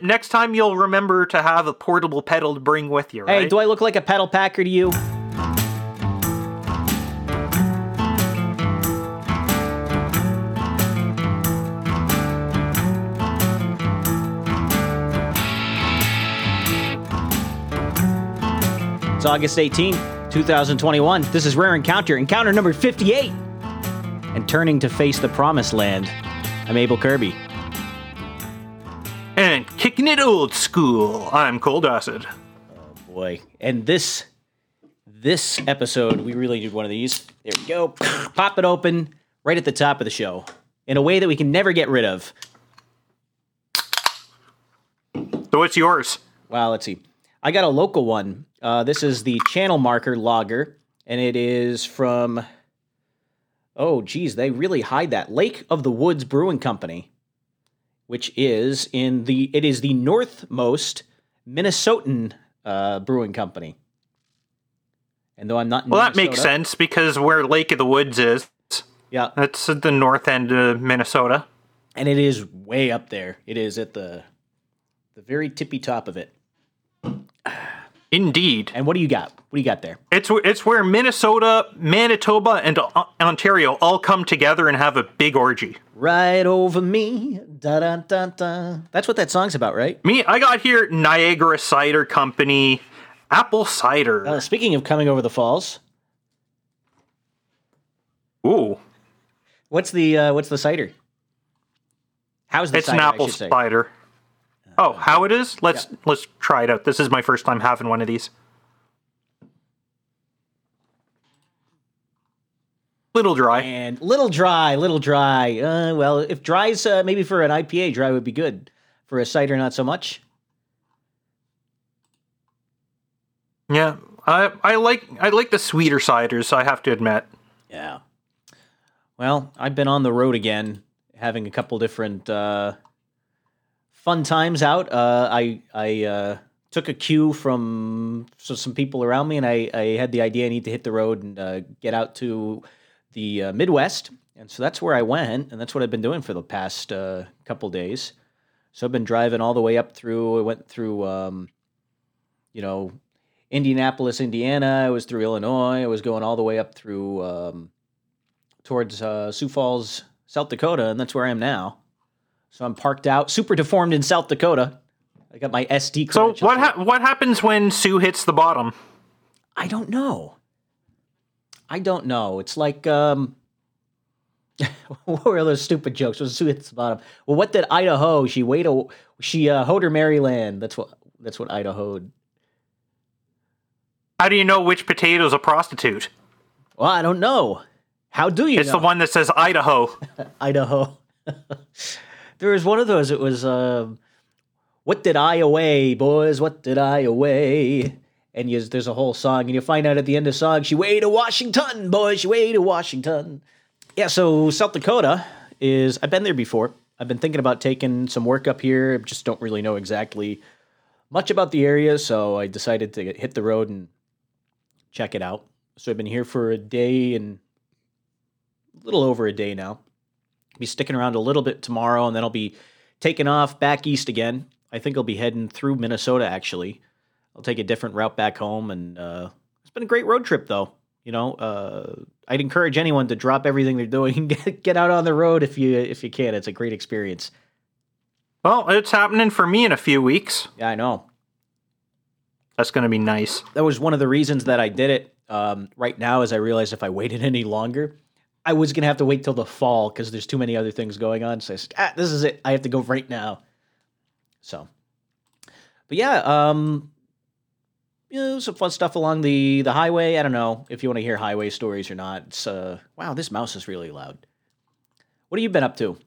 next time you'll remember to have a portable pedal to bring with you, right? Hey, do I look like a pedal packer to you? It's August 18, 2021. This is Rare Encounter, encounter number 58. And turning to face the promised land, I'm Able Kirby. And kicking it old school. I'm Cold Acid. Oh boy. And this this episode, we really did one of these. There we go. Pop it open right at the top of the show in a way that we can never get rid of. So what's yours? Wow, let's see. I got a local one. Uh, this is the Channel Marker Logger, and it is from. Oh, geez, they really hide that Lake of the Woods Brewing Company, which is in the. It is the northmost Minnesotan uh, brewing company. And though I'm not, in Well, that makes sense because where Lake of the Woods is, Yeah, that's at the north end of Minnesota. and it is way up there. It is at the the very tippy top of it. Indeed. And what do you got? What do you got there? It's it's where Minnesota, Manitoba, and Ontario all come together and have a big orgy. Right over me, da da da da. That's what that song's about, right? Me, I got here Niagara Cider Company, apple cider. Uh, speaking of coming over the falls, Ooh, what's the uh, what's the cider? How's the it's cider? an apple cider. Oh, how it is? Let's let's try it out. This is my first time having one of these. Little dry. And little dry, little dry. Uh, well, if dry's uh, maybe for an IPA, dry would be good. For a cider, not so much. Yeah, I I like I like the sweeter ciders. I have to admit. Yeah. Well, I've been on the road again, having a couple different uh, fun times out. Uh, I I uh, took a cue from so some people around me, and I, I had the idea I need to hit the road and uh, get out to the uh, Midwest, and so that's where I went, and that's what I've been doing for the past uh, couple days. So I've been driving all the way up through. I went through, um, you know, Indianapolis, Indiana. I was through Illinois. I was going all the way up through um, towards uh, Sioux Falls, South Dakota, and that's where I am now. So I'm parked out, super deformed in South Dakota. I got my SD So what ha- what happens when Sue hits the bottom? I don't know. I don't know. It's like um what were those stupid jokes? Was Sue hits the bottom? Well, what did Idaho? She wait a she uh hoed her Maryland. That's what that's what Idaho. How do you know which potato's a prostitute? Well, I don't know. How do you It's know? the one that says Idaho. Idaho. there was one of those. It was, um, "What did I away, boys? What did I away?" And you, there's a whole song, and you find out at the end of the song, she way to Washington, boys. She way to Washington. Yeah. So South Dakota is. I've been there before. I've been thinking about taking some work up here. I just don't really know exactly much about the area, so I decided to hit the road and check it out. So I've been here for a day and a little over a day now be sticking around a little bit tomorrow, and then I'll be taking off back east again. I think I'll be heading through Minnesota. Actually, I'll take a different route back home, and uh, it's been a great road trip, though. You know, uh, I'd encourage anyone to drop everything they're doing and get, get out on the road if you if you can. It's a great experience. Well, it's happening for me in a few weeks. Yeah, I know. That's going to be nice. That was one of the reasons that I did it. Um, right now, as I realized if I waited any longer, I was gonna have to wait till the fall because there's too many other things going on. So I said, ah, this is it. I have to go right now. So, but yeah, um, you know, some fun stuff along the the highway. I don't know if you want to hear highway stories or not. It's uh, wow, this mouse is really loud. What have you been up to?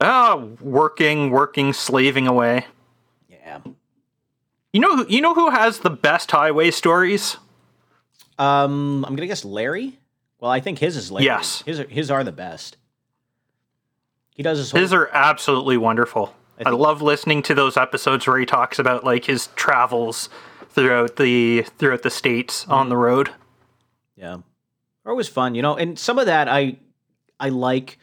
Ah, working, working, slaving away. Yeah. You know, who- you know who has the best highway stories? Um, I'm gonna guess Larry. Well, I think his is Larry. Yes. his are, his are the best. He does his whole His are absolutely wonderful. I, think- love listening to those episodes where he talks about like his travels throughout the throughout the states on the road. Yeah. They're always fun, you know. And some of that I I like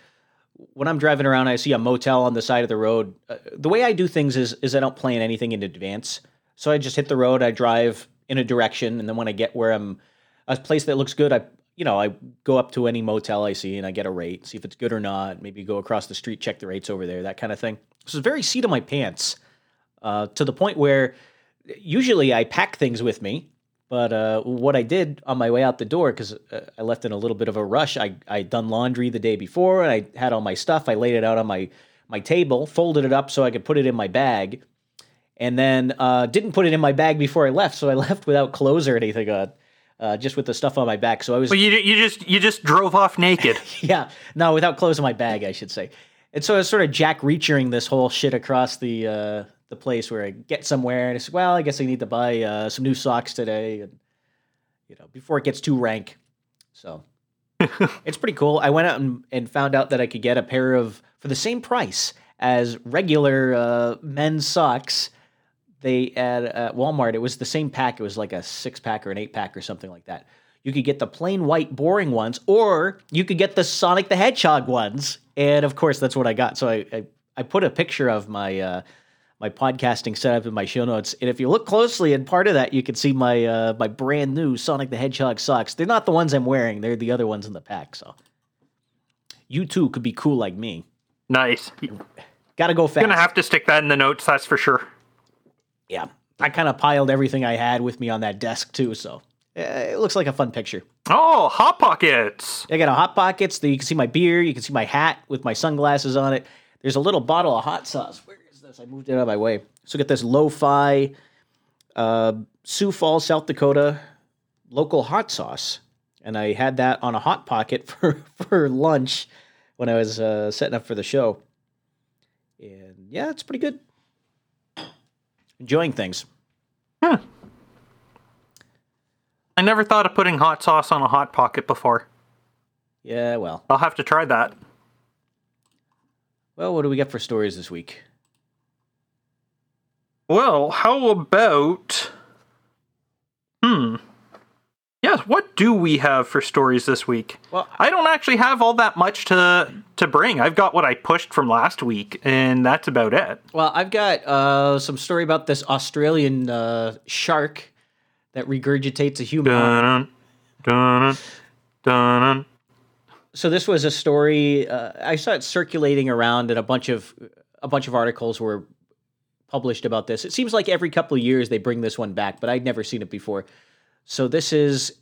when I'm driving around, I see a motel on the side of the road. Uh, the way I do things is is I don't plan anything in advance. So I just hit the road, I drive in a direction, and then when I get where I'm a place that looks good, I you know I go up to any motel I see and I get a rate, see if it's good or not. Maybe go across the street, check the rates over there, that kind of thing. So it's very seat of my pants, uh, to the point where usually I pack things with me. But uh, what I did on my way out the door, because uh, I left in a little bit of a rush, I I done laundry the day before, and I had all my stuff. I laid it out on my my table, folded it up so I could put it in my bag, and then uh, didn't put it in my bag before I left. So I left without clothes or anything on, uh, just with the stuff on my back. So I was Well, you you just you just drove off naked. yeah, no, without clothes in my bag, I should say. And so I was sort of Jack Reachering this whole shit across the uh, the place where I get somewhere and I said, well, I guess I need to buy uh, some new socks today, and you know, before it gets too rank. So it's pretty cool. I went out and, and found out that I could get a pair of for the same price as regular uh, men's socks. They at uh, Walmart, it was the same pack. It was like a six pack or an eight pack or something like that. You could get the plain white boring ones, or you could get the Sonic the Hedgehog ones. And of course, that's what I got. So I I, I put a picture of my uh, my podcasting setup in my show notes. And if you look closely, in part of that, you can see my uh, my brand new Sonic the Hedgehog socks. They're not the ones I'm wearing; they're the other ones in the pack. So you too could be cool like me. nice. You're Got to go fast. You're gonna have to stick that in the notes. That's for sure. Yeah, I kind of piled everything I had with me on that desk too. So eh, it looks like a fun picture. Oh, hot pockets. I got a hot pockets. You can see my beer. You can see my hat with my sunglasses on it. There's a little bottle of hot sauce. Where is this? I moved it out of my way. So get this lo-fi uh, Sioux Falls, South Dakota local hot sauce, and I had that on a hot pocket for for lunch when I was uh, setting up for the show. And yeah, it's pretty good. Enjoying things. I never thought of putting hot sauce on a hot pocket before. Yeah, well, I'll have to try that. well, what do we get for stories this week? Well, how about. Hmm. Yes, what do we have for stories this week? Well, I don't actually have all that much to to bring. I've got what I pushed from last week, and that's about it. Well, I've got uh, some story about this Australian uh, shark that regurgitates a human. dun, dun, dun. So this was a story uh, I saw it circulating around, and a bunch of a bunch of articles were published about this. It seems like every couple of years they bring this one back, but I'd never seen it before. So this is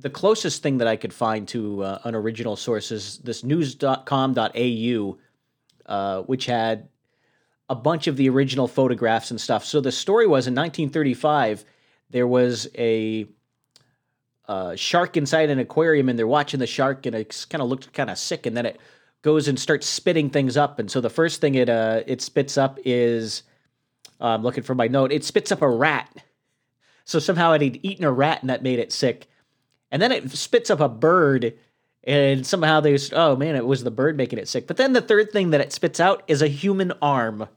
the closest thing that I could find to uh, an original source is this news.com.au, uh, which had a bunch of the original photographs and stuff. So the story was in 1935, there was a uh, shark inside an aquarium, and they're watching the shark, and it kind of looked kind of sick, and then it goes and starts spitting things up. And so the first thing it uh, it spits up is, uh, I'm looking for my note. It spits up a rat. So somehow it had eaten a rat, and that made it sick. And then it spits up a bird, and somehow there's oh man, it was the bird making it sick. But then the third thing that it spits out is a human arm.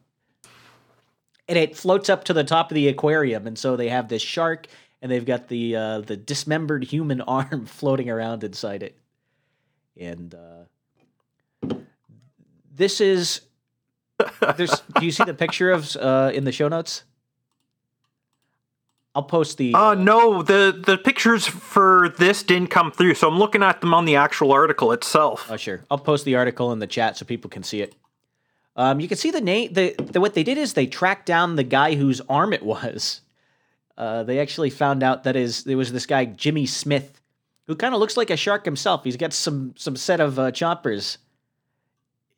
And it floats up to the top of the aquarium, and so they have this shark, and they've got the uh, the dismembered human arm floating around inside it. And uh, this is there's. do you see the picture of uh, in the show notes? I'll post the. Uh, no, the the pictures for this didn't come through, so I'm looking at them on the actual article itself. Oh, sure. I'll post the article in the chat so people can see it. Um, you can see the name. The, the what they did is they tracked down the guy whose arm it was. Uh, they actually found out that is there was this guy Jimmy Smith, who kind of looks like a shark himself. He's got some some set of uh, choppers,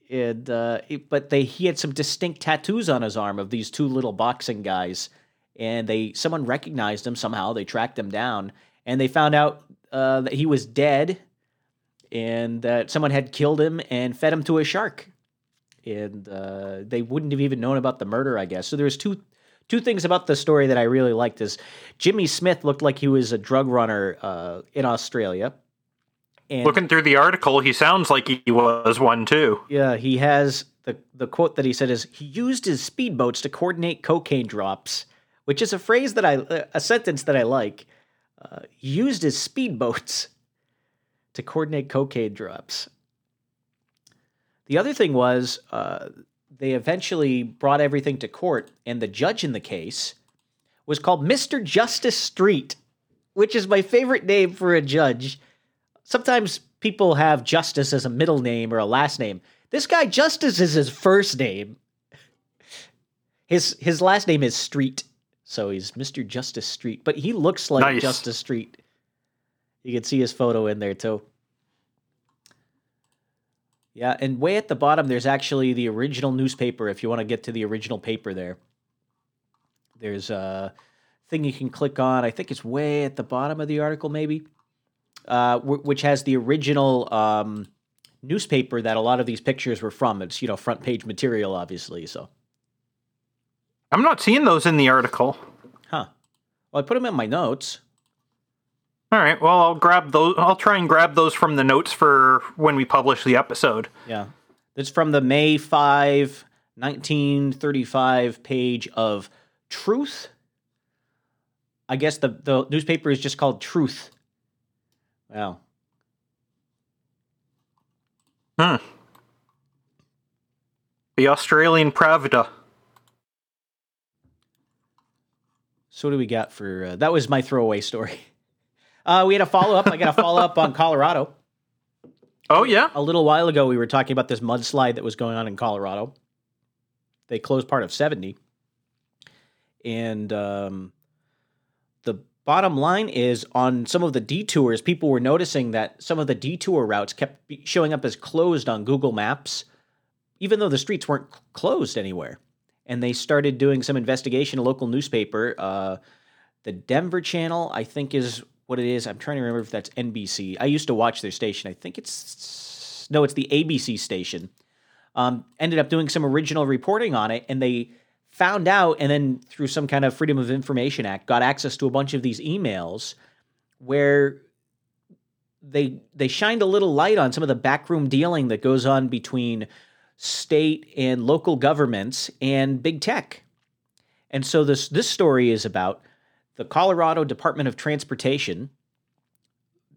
and uh, it- but they he had some distinct tattoos on his arm of these two little boxing guys, and they someone recognized him somehow. They tracked him down, and they found out uh, that he was dead and that someone had killed him and fed him to a shark. And uh, they wouldn't have even known about the murder, I guess. So there's two two things about the story that I really liked. Is Jimmy Smith looked like he was a drug runner uh, in Australia, and Looking through the article, he sounds like he was one too. yeah, he has the the quote that he said is he used his speedboats to coordinate cocaine drops, which is a phrase that I a sentence that I like. Uh, used as speedboats to coordinate cocaine drops. The other thing was uh, they eventually brought everything to court, and the judge in the case was called Mr. Justice Street, which is my favorite name for a judge. Sometimes people have Justice as a middle name or a last name. This guy Justice is his first name. His his last name is Street, so he's Mr. Justice Street, but he looks like Nice. Justice Street. You can see his photo in there too. Yeah, and way at the bottom, there's actually the original newspaper. If you want to get to the original paper, there, there's a thing you can click on. I think it's way at the bottom of the article, maybe, uh, wh- which has the original um, newspaper that a lot of these pictures were from. It's you know front page material, obviously. So, I'm not seeing those in the article. huh? Well, I put them in my notes. All right. Well, I'll grab those. I'll try and grab those from the notes for when we publish the episode. Yeah. It's from the May 5, 1935 page of Truth. I guess the, the newspaper is just called Truth. Wow. Hmm. The Australian Pravda. So what do we got for uh, that was my throwaway story. Uh, we had a follow up. I got a follow up on Colorado. Oh yeah. A little while ago, we were talking about this mudslide that was going on in Colorado. They closed part of 70. And um, the bottom line is on some of the detours, people were noticing that some of the detour routes kept showing up as closed on Google Maps, even though the streets weren't closed anywhere. And they started doing some investigation. A local newspaper, uh, the Denver Channel, I think is what it is. I'm trying to remember if that's NBC. I used to watch their station. I think it's no, it's the ABC station. Um, ended up doing some original reporting on it, and they found out, and then through some kind of Freedom of Information Act, got access to a bunch of these emails where they they shined a little light on some of the backroom dealing that goes on between state and local governments and big tech. And so this this story is about the Colorado Department of Transportation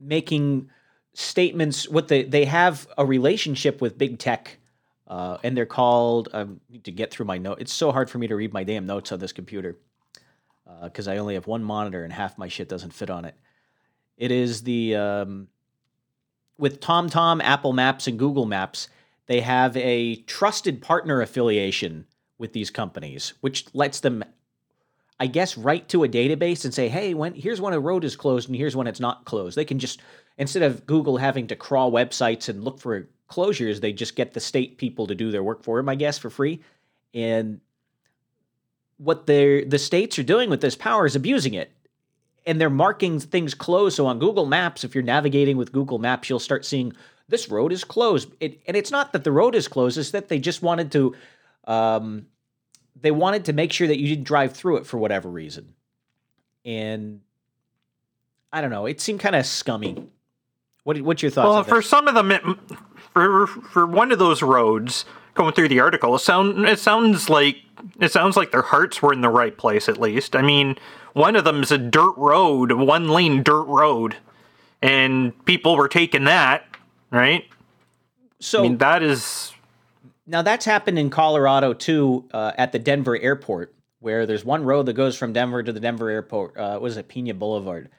making statements what they they have a relationship with big tech uh, and they're called I need to get through my note. It's so hard for me to read my damn notes on this computer because I only have one monitor and half my shit doesn't fit on it. It is the um, with TomTom, Apple Maps, and Google Maps. They have a trusted partner affiliation with these companies, which lets them, I guess, write to a database and say, "Hey, when here's when a road is closed and here's when it's not closed." They can just instead of Google having to crawl websites and look for closures, they just get the state people to do their work for them, I guess, for free. And what they the states are doing with this power is abusing it. And they're marking things closed. So on Google Maps, if you're navigating with Google Maps, you'll start seeing this road is closed. It, and it's not that the road is closed; it's that they just wanted to, um, they wanted to make sure that you didn't drive through it for whatever reason. And I don't know. It seemed kind of scummy. What, what's your thoughts? Well, on for some of them, it, for for one of those roads, going through the article, it sound it sounds like it sounds like their hearts were in the right place. At least, I mean, one of them is a dirt road, one lane dirt road, and people were taking that, right? so I mean, that is Now that's happened in Colorado too, uh, at the Denver airport, where there's one road that goes from Denver to the Denver airport. Uh, what is it Pena Boulevard?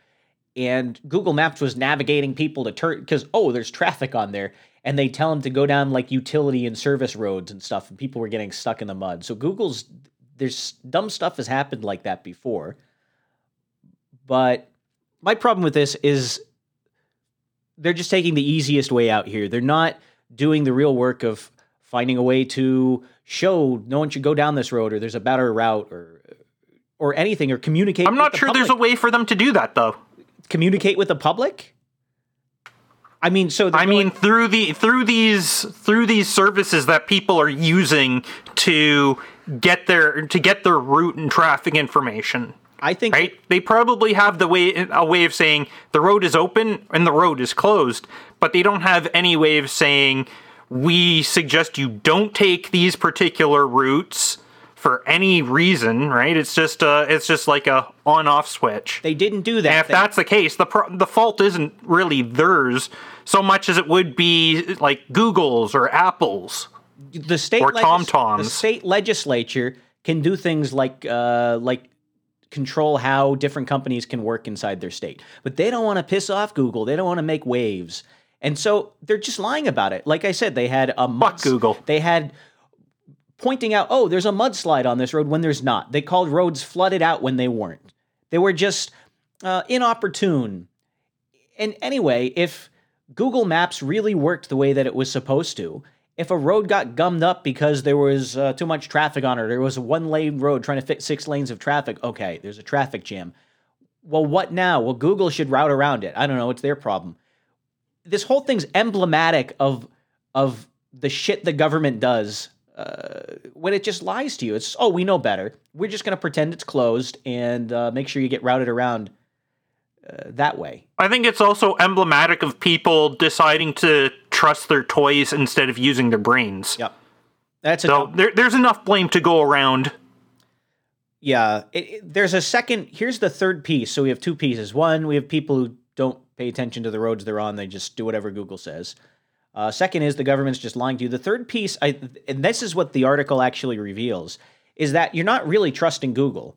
And Google Maps was navigating people to turn because oh, there's traffic on there, and they tell them to go down like utility and service roads and stuff, and people were getting stuck in the mud. So Google's there's dumb stuff has happened like that before. But my problem with this is they're just taking the easiest way out here. They're not doing the real work of finding a way to show no one should go down this road or there's a better route or or anything or communicate. I'm not with the sure there's a way for them to do that though. communicate with the public. I mean, so I going- mean, through the through these through these services that people are using to get their to get their route and traffic information. I think right? They probably have the way a way of saying the road is open and the road is closed, but they don't have any way of saying we suggest you don't take these particular routes for any reason, right? It's just uh it's just like a on off switch. they didn't do that. And if They- that's the case, the pro- the fault isn't really theirs so much as it would be like Google's or Apple's. The state Or legis- TomToms. The state legislature can do things like uh, like control how different companies can work inside their state, but they don't want to piss off Google. They don't want to make waves, and so they're just lying about it. Like I said, they had a mud, Google. They had pointing out, oh, there's a mudslide on this road when there's not. They called roads flooded out when they weren't. They were just uh, inopportune. And anyway, if Google Maps really worked the way that it was supposed to, if a road got gummed up because there was uh, too much traffic on it, there was a one lane road trying to fit six lanes of traffic, okay, there's a traffic jam. Well, what now? Well, Google should route around it. I don't know. It's their problem. This whole thing's emblematic of of the shit the government does uh, when it just lies to you. It's oh, we know better. We're just going to pretend it's closed and uh, make sure you get routed around uh, that way. I think it's also emblematic of people deciding to trust their toys instead of using their brains. Yep. That's a So there, there's enough blame to go around. Yeah, it, it- there's a second. Here's the third piece. So we have two pieces. One, we have people who don't pay attention to the roads they're on; they just do whatever Google says. Uh, second is the government's just lying to you. The third piece, I, and this is what the article actually reveals, is that you're not really trusting Google.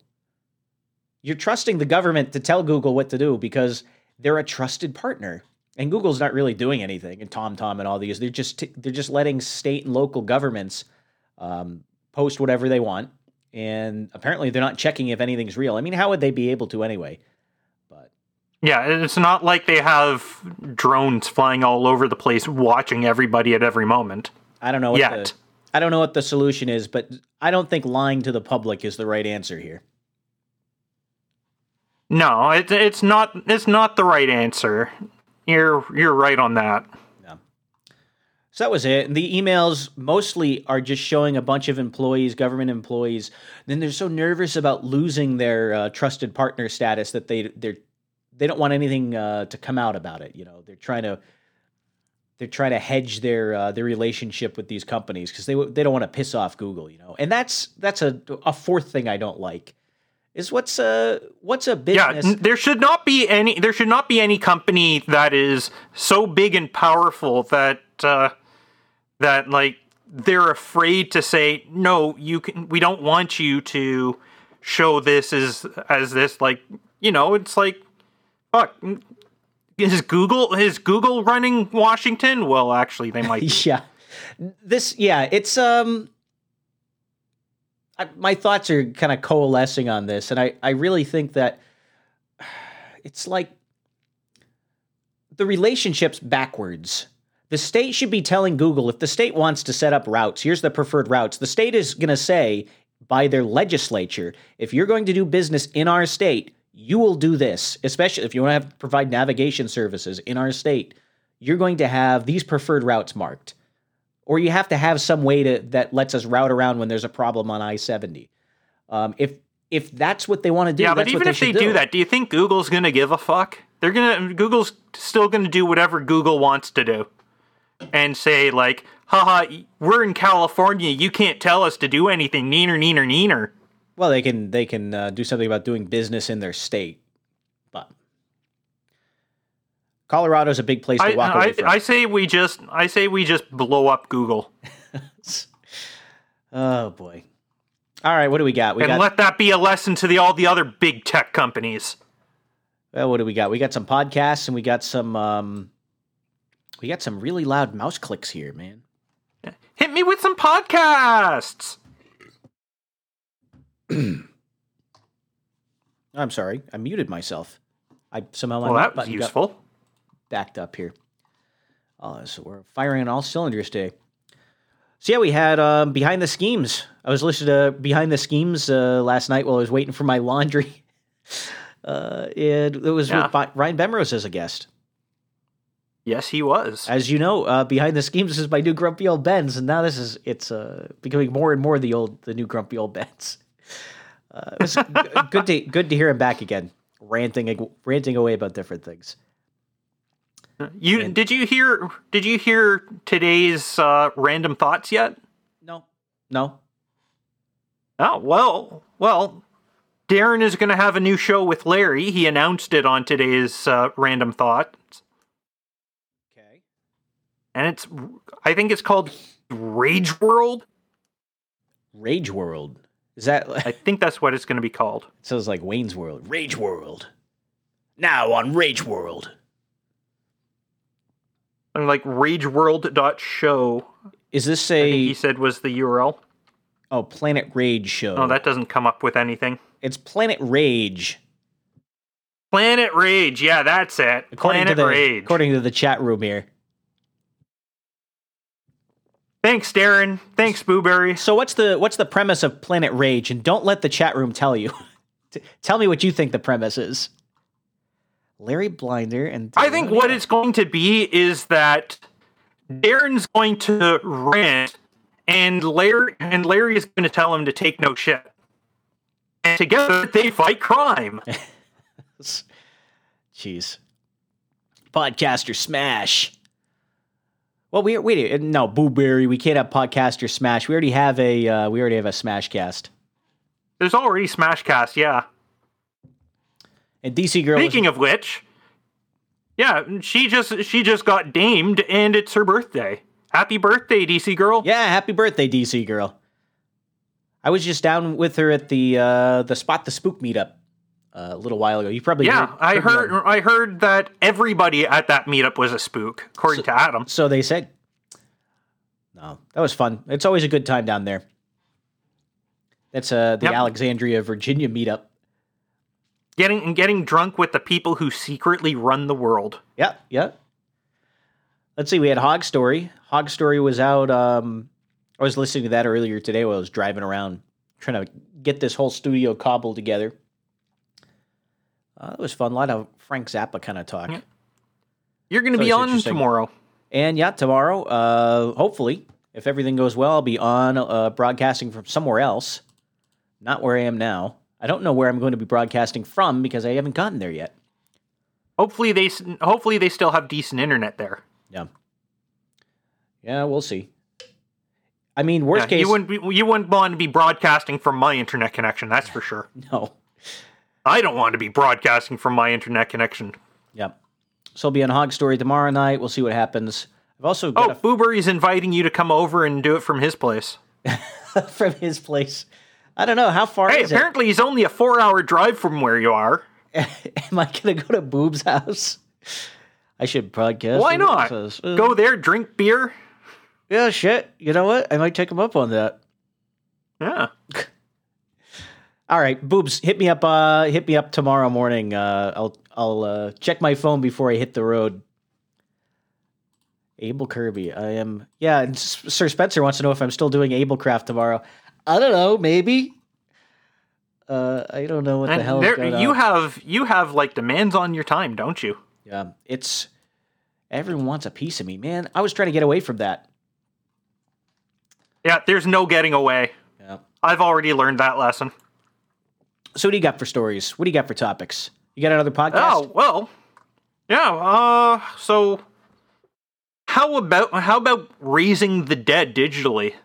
You're trusting the government to tell Google what to do because they're a trusted partner, and Google's not really doing anything. And TomTom and all these, they're just they're just letting state and local governments um, post whatever they want and apparently they're not checking if anything's real. I mean, how would they be able to anyway? But Yeah, it's not like they have drones flying all over the place watching everybody at every moment. I don't know what Yet. the I don't know what the solution is, but I don't think lying to the public is the right answer here. No, it, it's not. It's not the right answer. You're you're right on that. Yeah. So that was it. And the emails mostly are just showing a bunch of employees, government employees. Then they're so nervous about losing their uh, trusted partner status that they they they don't want anything uh, to come out about it. You know, they're trying to they're trying to hedge their uh, their relationship with these companies because they they don't want to piss off Google. You know, and that's that's a a fourth thing I don't like is what's a what's a Yeah, business. n- there should not be any. There should not be any company that is so big and powerful that uh, that like they're afraid to say no. You can. We don't want you to show this as as this. Like you know, it's like fuck. Is Google is Google running Washington? Well, actually, they might. Yeah this yeah it's um My thoughts are kind of coalescing on this and i i really think that it's like the relationship's backwards. The state should be telling google if the state wants to set up routes here's the preferred routes the state is going to say by their legislature if you're going to do business in our state you will do this especially if you want to provide navigation services in our state you're going to have these preferred routes marked or you have to have some way to that lets us route around when there's a problem on I-70. Um, if if that's what they want to do, Yeah, but even if they should do. that, do you think Google's gonna give a fuck? They're gonna Google's still gonna do whatever Google wants to do, and say like, "Haha, we're in California. You can't tell us to do anything." Neener, neener, neener. Well, they can they can uh, do something about doing business in their state, but Colorado's a big place to I, walk away I, from. I say we just I say we just blow up Google oh boy! All right, what do we got? We and got let that be a lesson to the all the other big tech companies. well, what do we got? We got some podcasts and we got some um, we got some really loud mouse clicks here, man. Hit me with some podcasts. I'm sorry, I muted myself. I somehow Well, that was button got- backed up here. Oh, so we're firing on all cylinders today. So yeah, we had um, behind the schemes. I was listening to behind the schemes uh, last night while I was waiting for my laundry, uh, and it was Yeah. with Ryan Bemrose as a guest. Yes, he was. As you know, uh, behind the schemes is my new grumpy old Benz, and now this is it's uh, becoming more and more the old the new grumpy old Benz. Uh, it was good to good to hear him back again, ranting ranting away about different things. You And- did you hear did you hear today's uh, random thoughts yet? No, no, Oh well, well. Darren is going to have a new show with Larry. He announced it on today's uh, random thoughts. okay. and it's I think it's called Rage World. Rage World. Is that I think that's what it's going to be called. it sounds like Wayne's World? Rage World. Now on Rage World. And like rageworld.show, Is this I think he said was the URL. oh Planet Rage show? Oh, that doesn't come up with anything. it's Planet Rage. Planet Rage, yeah, that's it. According Planet to the Rage. according to the chat room here. Thanks, Darren. Thanks, Booberry. So what's the what's the premise of Planet Rage? And don't let the chat room tell you. Tell me what you think the premise is. Larry Bleidner and I think what it's going to be is that Darren's going to rant, and Larry and Larry is going to tell him to take no shit. And together they fight crime. Jeez. Podcaster smash. Well, we wait no Booberry. We can't have podcaster smash. We already have a uh, we already have a smash cast. There's already Smashcast, yeah. And DC girl. Speaking of which, yeah, she just she just got damed, and it's her birthday. Happy birthday, DC girl. yeah, happy birthday, DC girl. I was just down with her at the uh, the spot the spook meetup uh, a little while ago. You probably Yeah, heard- I heard me heard on- I heard that everybody at that meetup was a spook, according to Adam. So they said. No, that was fun. It's always a good time down there. That's uh, the Yep. Alexandria, Virginia meetup. Getting and getting drunk with the people who secretly run the world. Yeah, yeah. Let's see. We had Hog Story. Hog Story was out. Um, I was listening to that earlier today while I was driving around trying to get this whole studio cobbled together. Uh, it was fun. A lot of Frank Zappa kind of talk. Yeah. You're going to be on tomorrow. And yeah, tomorrow, uh, hopefully, if everything goes well, I'll be on uh, broadcasting from somewhere else, not where I am now. I don't know where I'm going to be broadcasting from because I haven't gotten there yet. Hopefully they hopefully they still have decent internet there. Yeah. Yeah, we'll see. I mean, worst Yeah, case, you wouldn't be, you wouldn't want to be broadcasting from my internet connection. That's for sure. no. I don't want to be broadcasting from my internet connection. Yep. So I'll be on Hog Story tomorrow night. We'll see what happens. I've also got Oh, is inviting you to come over and do it from his place. from his place. I don't know how far Hey, is it. apparently he's only a four-hour drive from where you are. Am I gonna go to Boob's house? I should broadcast. Why not? Uh, Go there, drink beer. Yeah, shit. You know what? I might take him up on that. Yeah. All right, boobs, hit me up. Uh, hit me up tomorrow morning. Uh, I'll I'll uh, check my phone before I hit the road. Able Kirby, I am. Yeah, and S- Sir Spencer wants to know if I'm still doing Ablecraft tomorrow. I don't know, maybe. Uh, I don't know what the hell is there, you on. have you have like demands on your time, don't you? yeah, it's everyone wants a piece of me, man. I was trying to get away from that. Yeah, there's no getting away. Yeah. I've already learned that lesson. So what do you got for stories? What do you got for topics? You got another podcast? Oh well, yeah. Uh, so how about how about raising the dead digitally?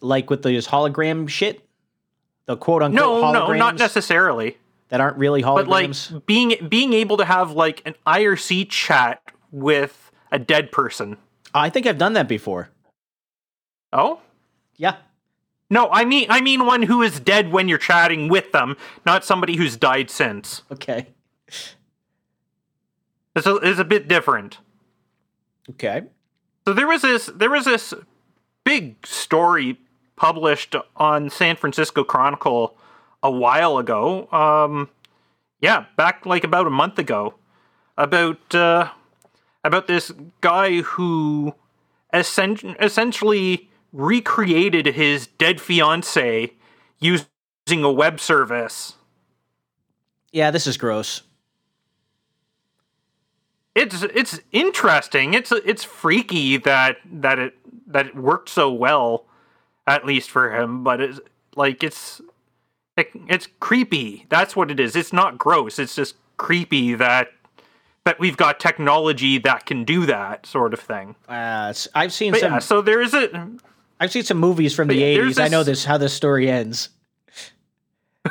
Like with those hologram shit, the quote unquote No, holograms no, not necessarily. that aren't really holograms. But like being being able to have like an IRC chat with a dead person. I think I've done that before. Oh. Yeah. No, I mean I mean one who is dead when you're chatting with them, not somebody who's died since. Okay. It's a, it's a bit different. Okay. So there was this there was this big story published on San Francisco Chronicle a while ago. Um, yeah, back like about a month ago, about uh, about this guy who essen- essentially recreated his dead fiance using a web service. Yeah, this is gross. It's it's interesting. It's it's freaky that that it that it worked so well, at least for him. But it's like it's it, it's creepy. That's what it is. It's not gross. It's just creepy that that we've got technology that can do that sort of thing. Uh, I've seen But some. yeah, so there is a I've seen some movies from the yeah, there's '80s. I know this- how this story ends.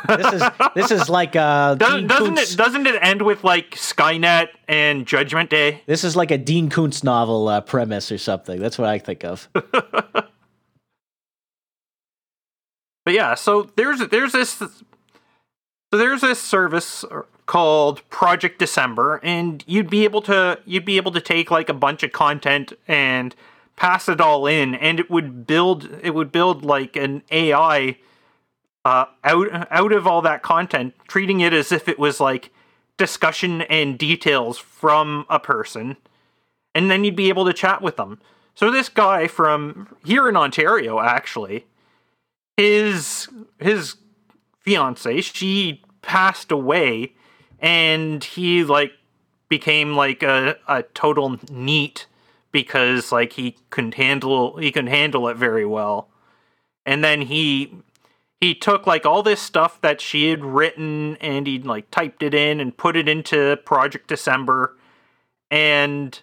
This is this is like uh Doesn't, Dean doesn't Koontz, it doesn't it end with like Skynet and Judgment Day? this is like a Dean Koontz novel uh, premise or something. That's what I think of. But yeah, so there's there's this so there's this service called Project December, and you'd be able to you'd be able to take like a bunch of content and pass it all in, and it would build it would build like an AI uh, out out of all that content, treating it as if it was like discussion and details from a person, and then you'd be able to chat with them. So this guy from here in Ontario, actually, his his fiance, she passed away, and he like became like a, a total neat because like he couldn't handle he couldn't handle it very well. And then he he took like all this stuff that she had written and he like typed it in and put it into Project December and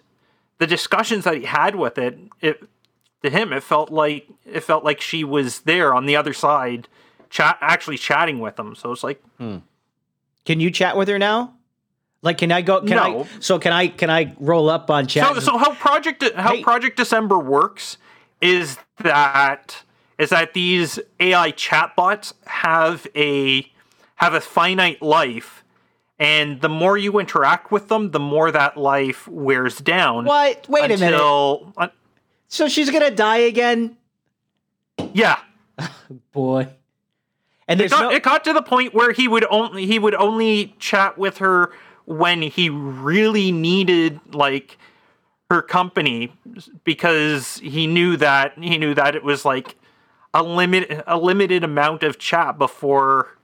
the discussions that he had with it, it to him it felt like it felt like she was there on the other side chat actually chatting with him. So it's like hmm. Can you chat with her now? Like, can I go? Can No. I? So can I? Can I roll up on chat? So, so how Project how Hey. Project December works is that is that these AI chatbots have a have a finite life, and the more you interact with them, the more that life wears down. what? Wait a minute. So she's gonna die again, yeah, boy. And it got, no. it got to the point where he would only he would only chat with her when he really needed like her company because he knew that he knew that it was like a limit a limited amount of chat before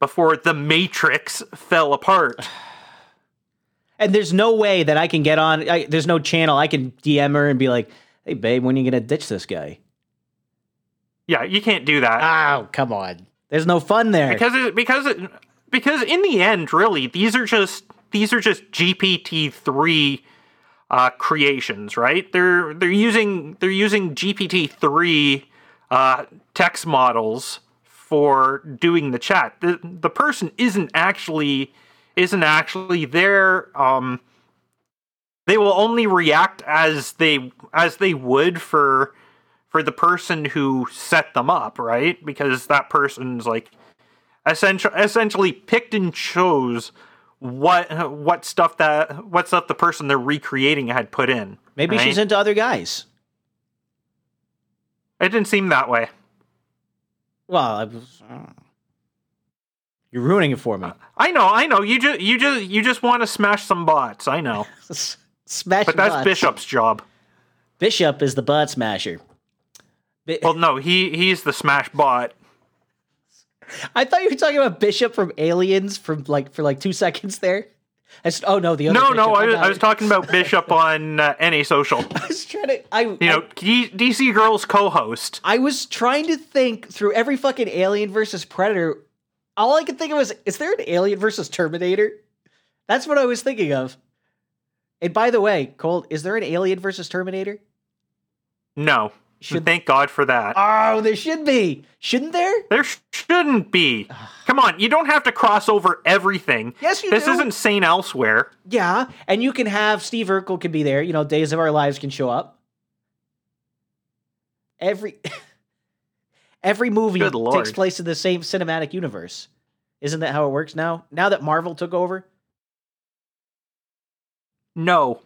before the matrix fell apart and there's no way that I can get on. I, there's no channel I can DM her and be like, "Hey, babe, when are you gonna ditch this guy?" yeah you can't do that Oh, come on. There's no fun there. because it, because it, because in the end really these are just these are just GPT-3 uh, creations right they're they're using they're using GPT-3 uh, text models for doing the chat the the person isn't actually isn't actually there um they will only react as they as they would for for the person who set them up, right? Because that person's like essentially essentially picked and chose what what stuff that what stuff the person they're recreating had put in. Maybe right? she's into other guys. It didn't seem that way. Well, I was, uh, you're ruining it for me. I know, I know. You just you just you just want to smash some bots. I know, Smash. but that's bots. Bishop's job. Bishop is the bot smasher. Bi- Well, no, he he's the smash bot. I thought you were talking about Bishop from Aliens from like for like two seconds there. I said, oh no, the other. No, Bishop. no, I, was- I was talking about Bishop on uh, NA Social. I was trying to. I, You know, D- DC Girls co-host. I was trying to think through every fucking Alien versus Predator. All I could think of was, is there an Alien versus Terminator? That's what I was thinking of. And by the way, Cole, is there an Alien versus Terminator? No, Should- thank God for that. Oh, there should be. Shouldn't there? There sh- shouldn't be. Come on, you don't have to cross over everything. Yes, you This do. isn't St. Elsewhere. Yeah, and you can have Steve Urkel can be there. You know, Days of Our Lives can show up. Every every movie takes place in the same cinematic universe. Isn't that how it works now? Now that Marvel took over? No.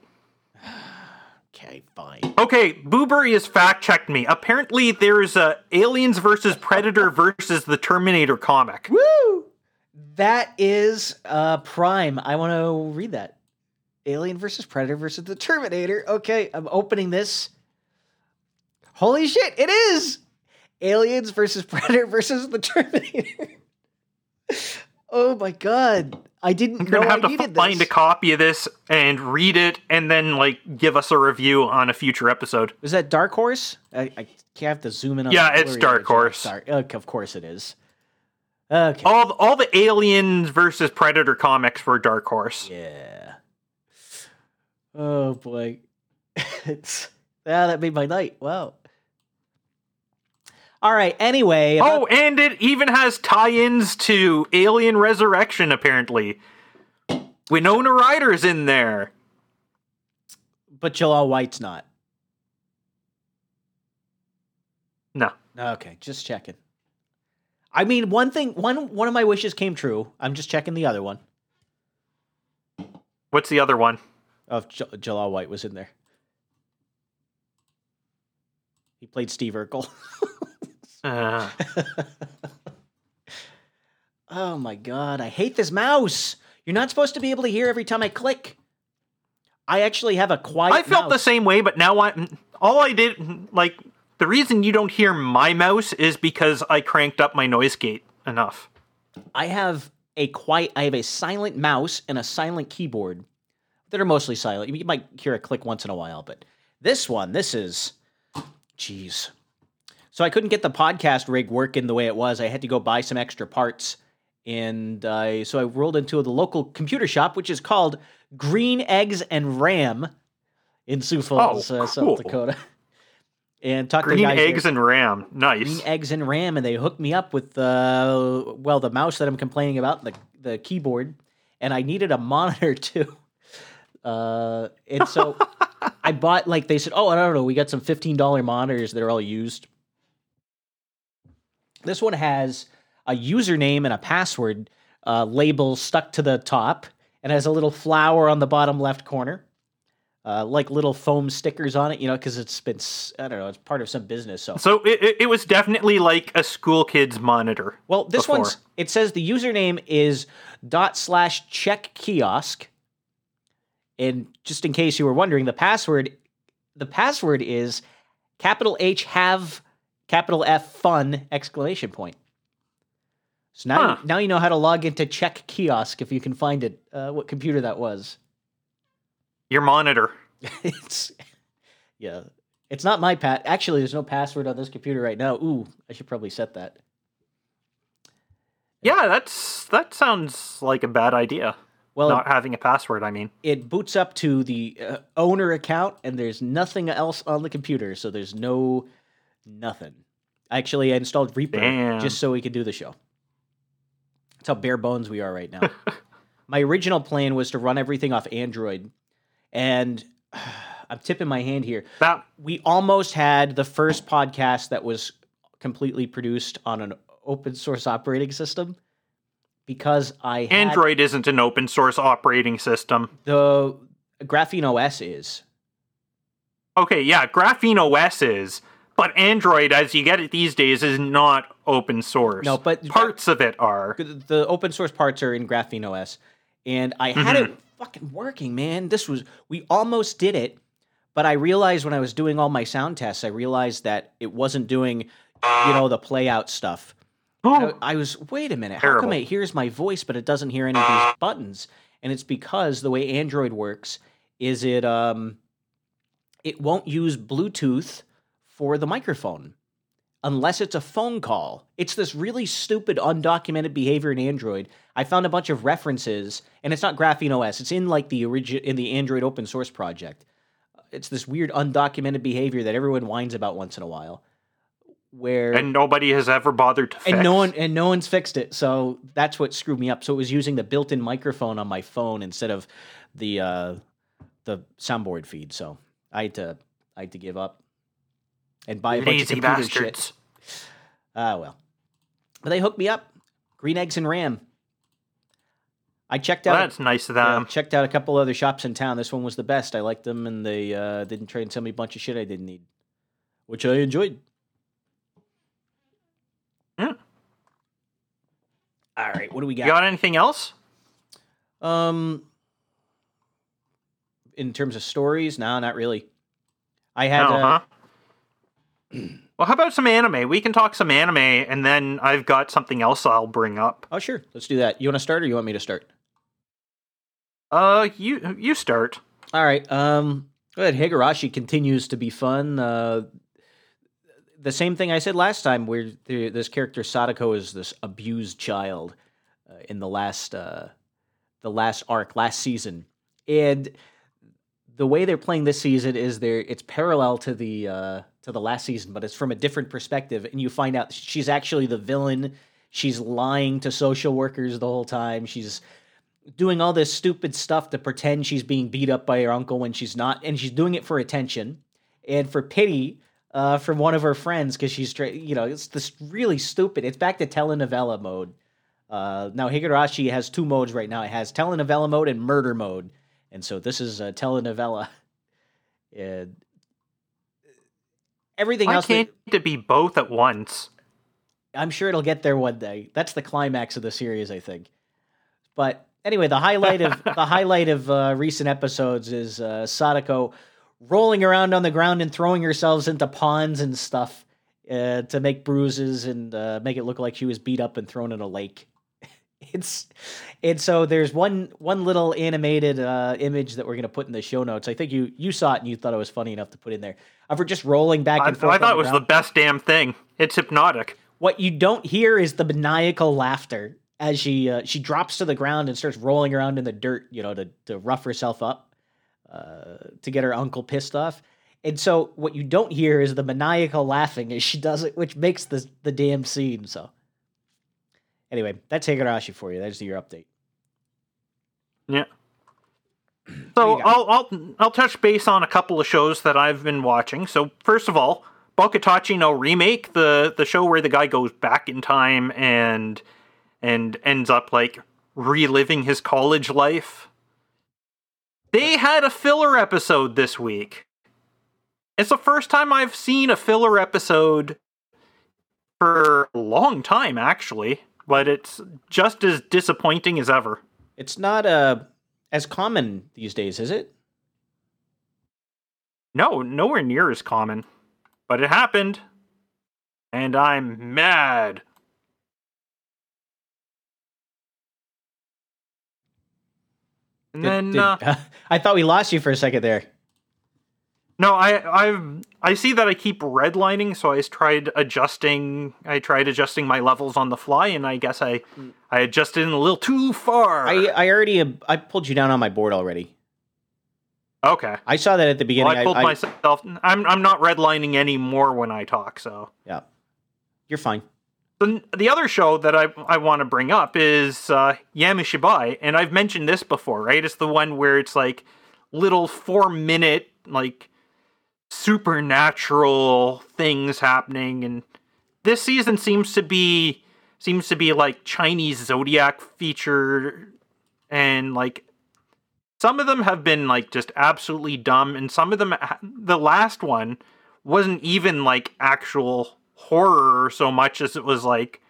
Okay, fine. Okay, Booberry has fact checked me. Apparently, there's a Aliens versus Predator versus the Terminator comic. Woo! That is uh Prime. I want to read that. Alien versus Predator versus the Terminator. Okay, I'm opening this. Holy shit, it is! Aliens versus Predator versus the Terminator. oh my god. I didn't know gonna I have to needed find a copy of this and read it, and then like give us a review on a future episode. Is that Dark Horse? I, I can't have to zoom in on Yeah, it's Dark. Horse. Sorry. Of course it is. Okay. All all the Aliens versus Predator comics were Dark Horse. Yeah. Oh boy. it's yeah, that made my night. Wow. All right. Anyway. Oh, and it even has tie-ins to Alien Resurrection. Apparently, Winona Ryder's in there. but Jaleel White's not. No. Okay, just checking. I mean, one thing, one one of my wishes came true. I'm just checking the other one. What's the other one? Of J- Jaleel White was in there. He played Steve Urkel. Uh, oh my god, I hate this mouse. You're not supposed to be able to hear every time I click. I actually have a quiet. I felt the same way, but now I all I did like the reason you don't hear my mouse is because I cranked up my noise gate enough. I have a quiet. I have a silent mouse and a silent keyboard that are mostly silent. You might hear a click once in a while, but this one, this is, jeez. So I couldn't get the podcast rig working the way it was. I had to go buy some extra parts, and I so I rolled into the local computer shop, which is called Green Eggs and Ram in Sioux Falls, Oh, uh, South. Dakota. And talked to Green guys there eggs and ram, nice. green eggs and ram and they hooked me up with uh well the mouse that i'm complaining about the the keyboard and i needed a monitor too uh and so i bought like they said oh i don't know we got some $15 monitors that are all used this one has a username and a password uh, label stuck to the top and has a little flower on the bottom left corner uh, like little foam stickers on it, you know, because it's been, I don't know, it's part of some business. So, So it, it, was definitely like a school kid's monitor. well, this before. one's, it says the username is dot slash check kiosk. And just in case you were wondering, the password, the password is capital H have capital F fun exclamation point. So now, Huh. now you know how to log into check kiosk if you can find it, uh, what computer that was. Your monitor. it's yeah it's not my pat actually there's no password on this computer right now ooh i should probably set that Yeah, that's that sounds like a bad idea. well Not having a password, I mean. it boots up to the uh, owner account and there's nothing else on the computer so there's no nothing actually i installed reaper Damn. just so we could do the show that's how bare bones we are right now my original plan was to run everything off android and i'm tipping my hand here we almost had the first podcast that was completely produced on an open source operating system because I had Android isn't an open source operating system. the Graphene OS is. Okay, yeah, Graphene OS is, but Android, as you get it these days, is not open source. No, but- parts of it are. The open source parts are in Graphene OS, and I had Mm-hmm. it fucking working, man. This was we almost did it, but I realized when I was doing all my sound tests, I realized that it wasn't doing, you know, the play out stuff. I, I was, wait a minute, how come it hears my voice but it doesn't hear any of these buttons? And it's because the way Android works is it um it won't use Bluetooth for the microphone unless it's a phone call. It's this really stupid undocumented behavior in Android. I found a bunch of references and it's not Graphene OS. It's in like the origin in the Android open source project. It's this weird undocumented behavior that everyone whines about once in a while where and nobody has ever bothered to fix. and no one and no one's fixed it. So that's what screwed me up. So it was using the built-in microphone on my phone instead of the uh, the soundboard feed. So I had to I had to give up and buy a bunch of Lazy computer bastards. shit. Ah well, but they hooked me up. Green eggs and RAM. I checked Well, out. that's nice of them. checked out a couple other shops in town. This one was the best. I liked them, and they uh, didn't try and sell me a bunch of shit I didn't need, which I enjoyed. Yeah. All right, what do we got? You got anything else? Um, in terms of stories, no, not really. I had no, uh, huh? well, how about some anime? We can talk some anime, and then I've got something else I'll bring up. oh sure, let's do that. You want to start or you want me to start? Uh, you you start. All right. Um, go ahead. Higurashi continues to be fun. Uh, the same thing I said last time, where the, this character Satoko is this abused child uh, in the last uh, the last arc, last season, and the way they're playing this season is they're it's parallel to the uh, to the last season, but it's from a different perspective, and you find out she's actually the villain. She's lying to social workers the whole time. She's doing all this stupid stuff to pretend she's being beat up by her uncle when she's not, and she's doing it for attention and for pity uh, from one of her friends because she's you know it's this really stupid. It's back to telenovela mode. Uh, now Higurashi has two modes right now. It has telenovela mode and murder mode, and so this is a telenovela. And everything Why else. can't that- it be both at once? I'm sure it'll get there one day. That's the climax of the series, I think. But anyway, the highlight of the highlight of uh, recent episodes is uh, Satoko rolling around on the ground and throwing herself into ponds and stuff uh, to make bruises and uh, make it look like she was beat up and thrown in a lake. It's and so there's one one little animated uh, image that we're gonna put in the show notes. I think you you saw it and you thought it was funny enough to put in there. Of her just rolling back I, and forth. I thought it was ground. the best damn thing. It's hypnotic. What you don't hear is the maniacal laughter as she uh, she drops to the ground and starts rolling around in the dirt, you know, to to rough herself up, uh, to get her uncle pissed off. And so what you don't hear is the maniacal laughing as she does it, which makes the the damn scene. So anyway, that's Higurashi for you. That's your update. Yeah. So? I'll I'll I'll touch base on a couple of shows that I've been watching. So first of all, Bokutachi no remake, the the show where the guy goes back in time and and ends up like reliving his college life. They had a filler episode this week. It's the first time I've seen a filler episode for a long time actually, but it's just as disappointing as ever. It's not uh, as common these days, is it? No, nowhere near as common. But it happened. And I'm mad. And Did- then did- uh, I thought we lost you for a second there. No, I I I see that I keep redlining, so I tried adjusting. I tried adjusting my levels on the fly, and I guess I I adjusted in a little too far. I I already I pulled you down on my board already. okay. I saw that at the beginning. Well, I pulled I- myself. I'm I'm not redlining anymore when I talk. So Yeah, you're fine. The, the other show that I, I want to bring up is uh, Yamishibai, and I've mentioned this before, right? It's the one where it's like little four minute, like supernatural things happening, and this season seems to be seems to be like Chinese zodiac feature, and like some of them have been like just absolutely dumb, and some of them, the last one wasn't even like actual horror so much as it was like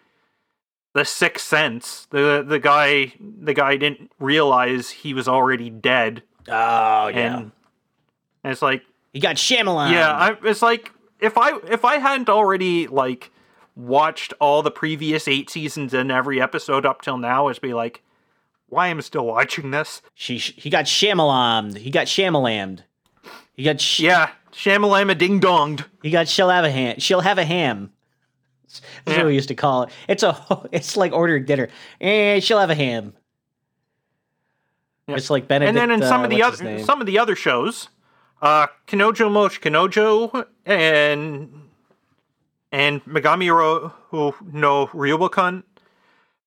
the sixth sense. The the guy the guy didn't realize he was already dead. Oh and, and it's like he got Shyamalan. yeah I, it's like if i if i hadn't already like watched all the previous eight seasons and every episode up till now it'd be like why am i still watching this she he got Shyamalan. He got Shyamalammed. He got sh- yeah shamalama ding donged he got she'll have a ham. She'll have a ham. That's Yeah. what we used to call it. It's a it's like ordering dinner. Eh, she'll have a ham. Yeah. It's like Benedict. and then in some uh, of the other some of the other shows, uh, Kanojo Kanojo and and Megami Ro, no Ryubokan.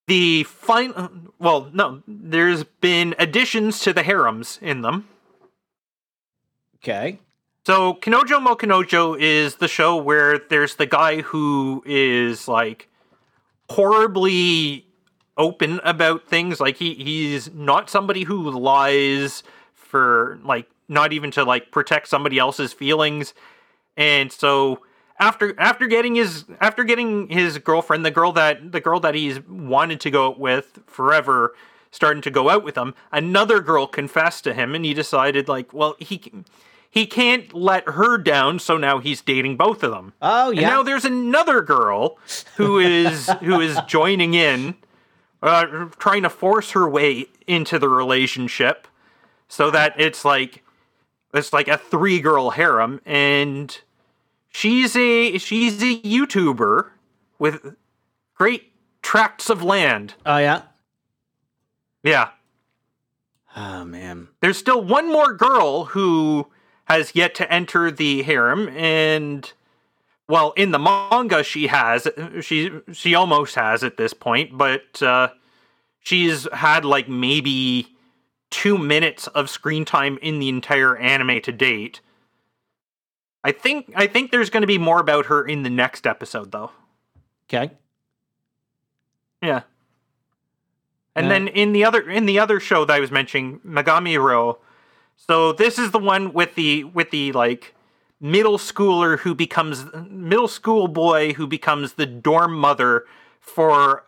The fine, well, no, there's been additions to the harems in them. okay. So Kanojo Mo Kanojo is the show where there's the guy who is like horribly open about things. Like he he's not somebody who lies for like not even to like protect somebody else's feelings. And so after after getting his after getting his girlfriend, the girl that the girl that he's wanted to go out with forever, starting to go out with him, another girl confessed to him, and he decided like, well, he he can't let her down, so now he's dating both of them. Oh And yeah. now there's another girl who is who is joining in, uh, trying to force her way into the relationship, so that it's like it's like a three girl harem, and she's a she's a YouTuber with great tracts of land. oh yeah. Yeah, Oh man. There's still one more girl who has yet to enter the harem, and well, in the manga she has. She she almost has at this point, but uh, she's had like maybe two minutes of screen time in the entire anime to date. I think I think there's going to be more about her in the next episode, though. Okay. Yeah. And Yeah. then in the other in the other show that I was mentioning, Megami Ro. So this is the one with the with the like middle schooler who becomes middle school boy who becomes the dorm mother for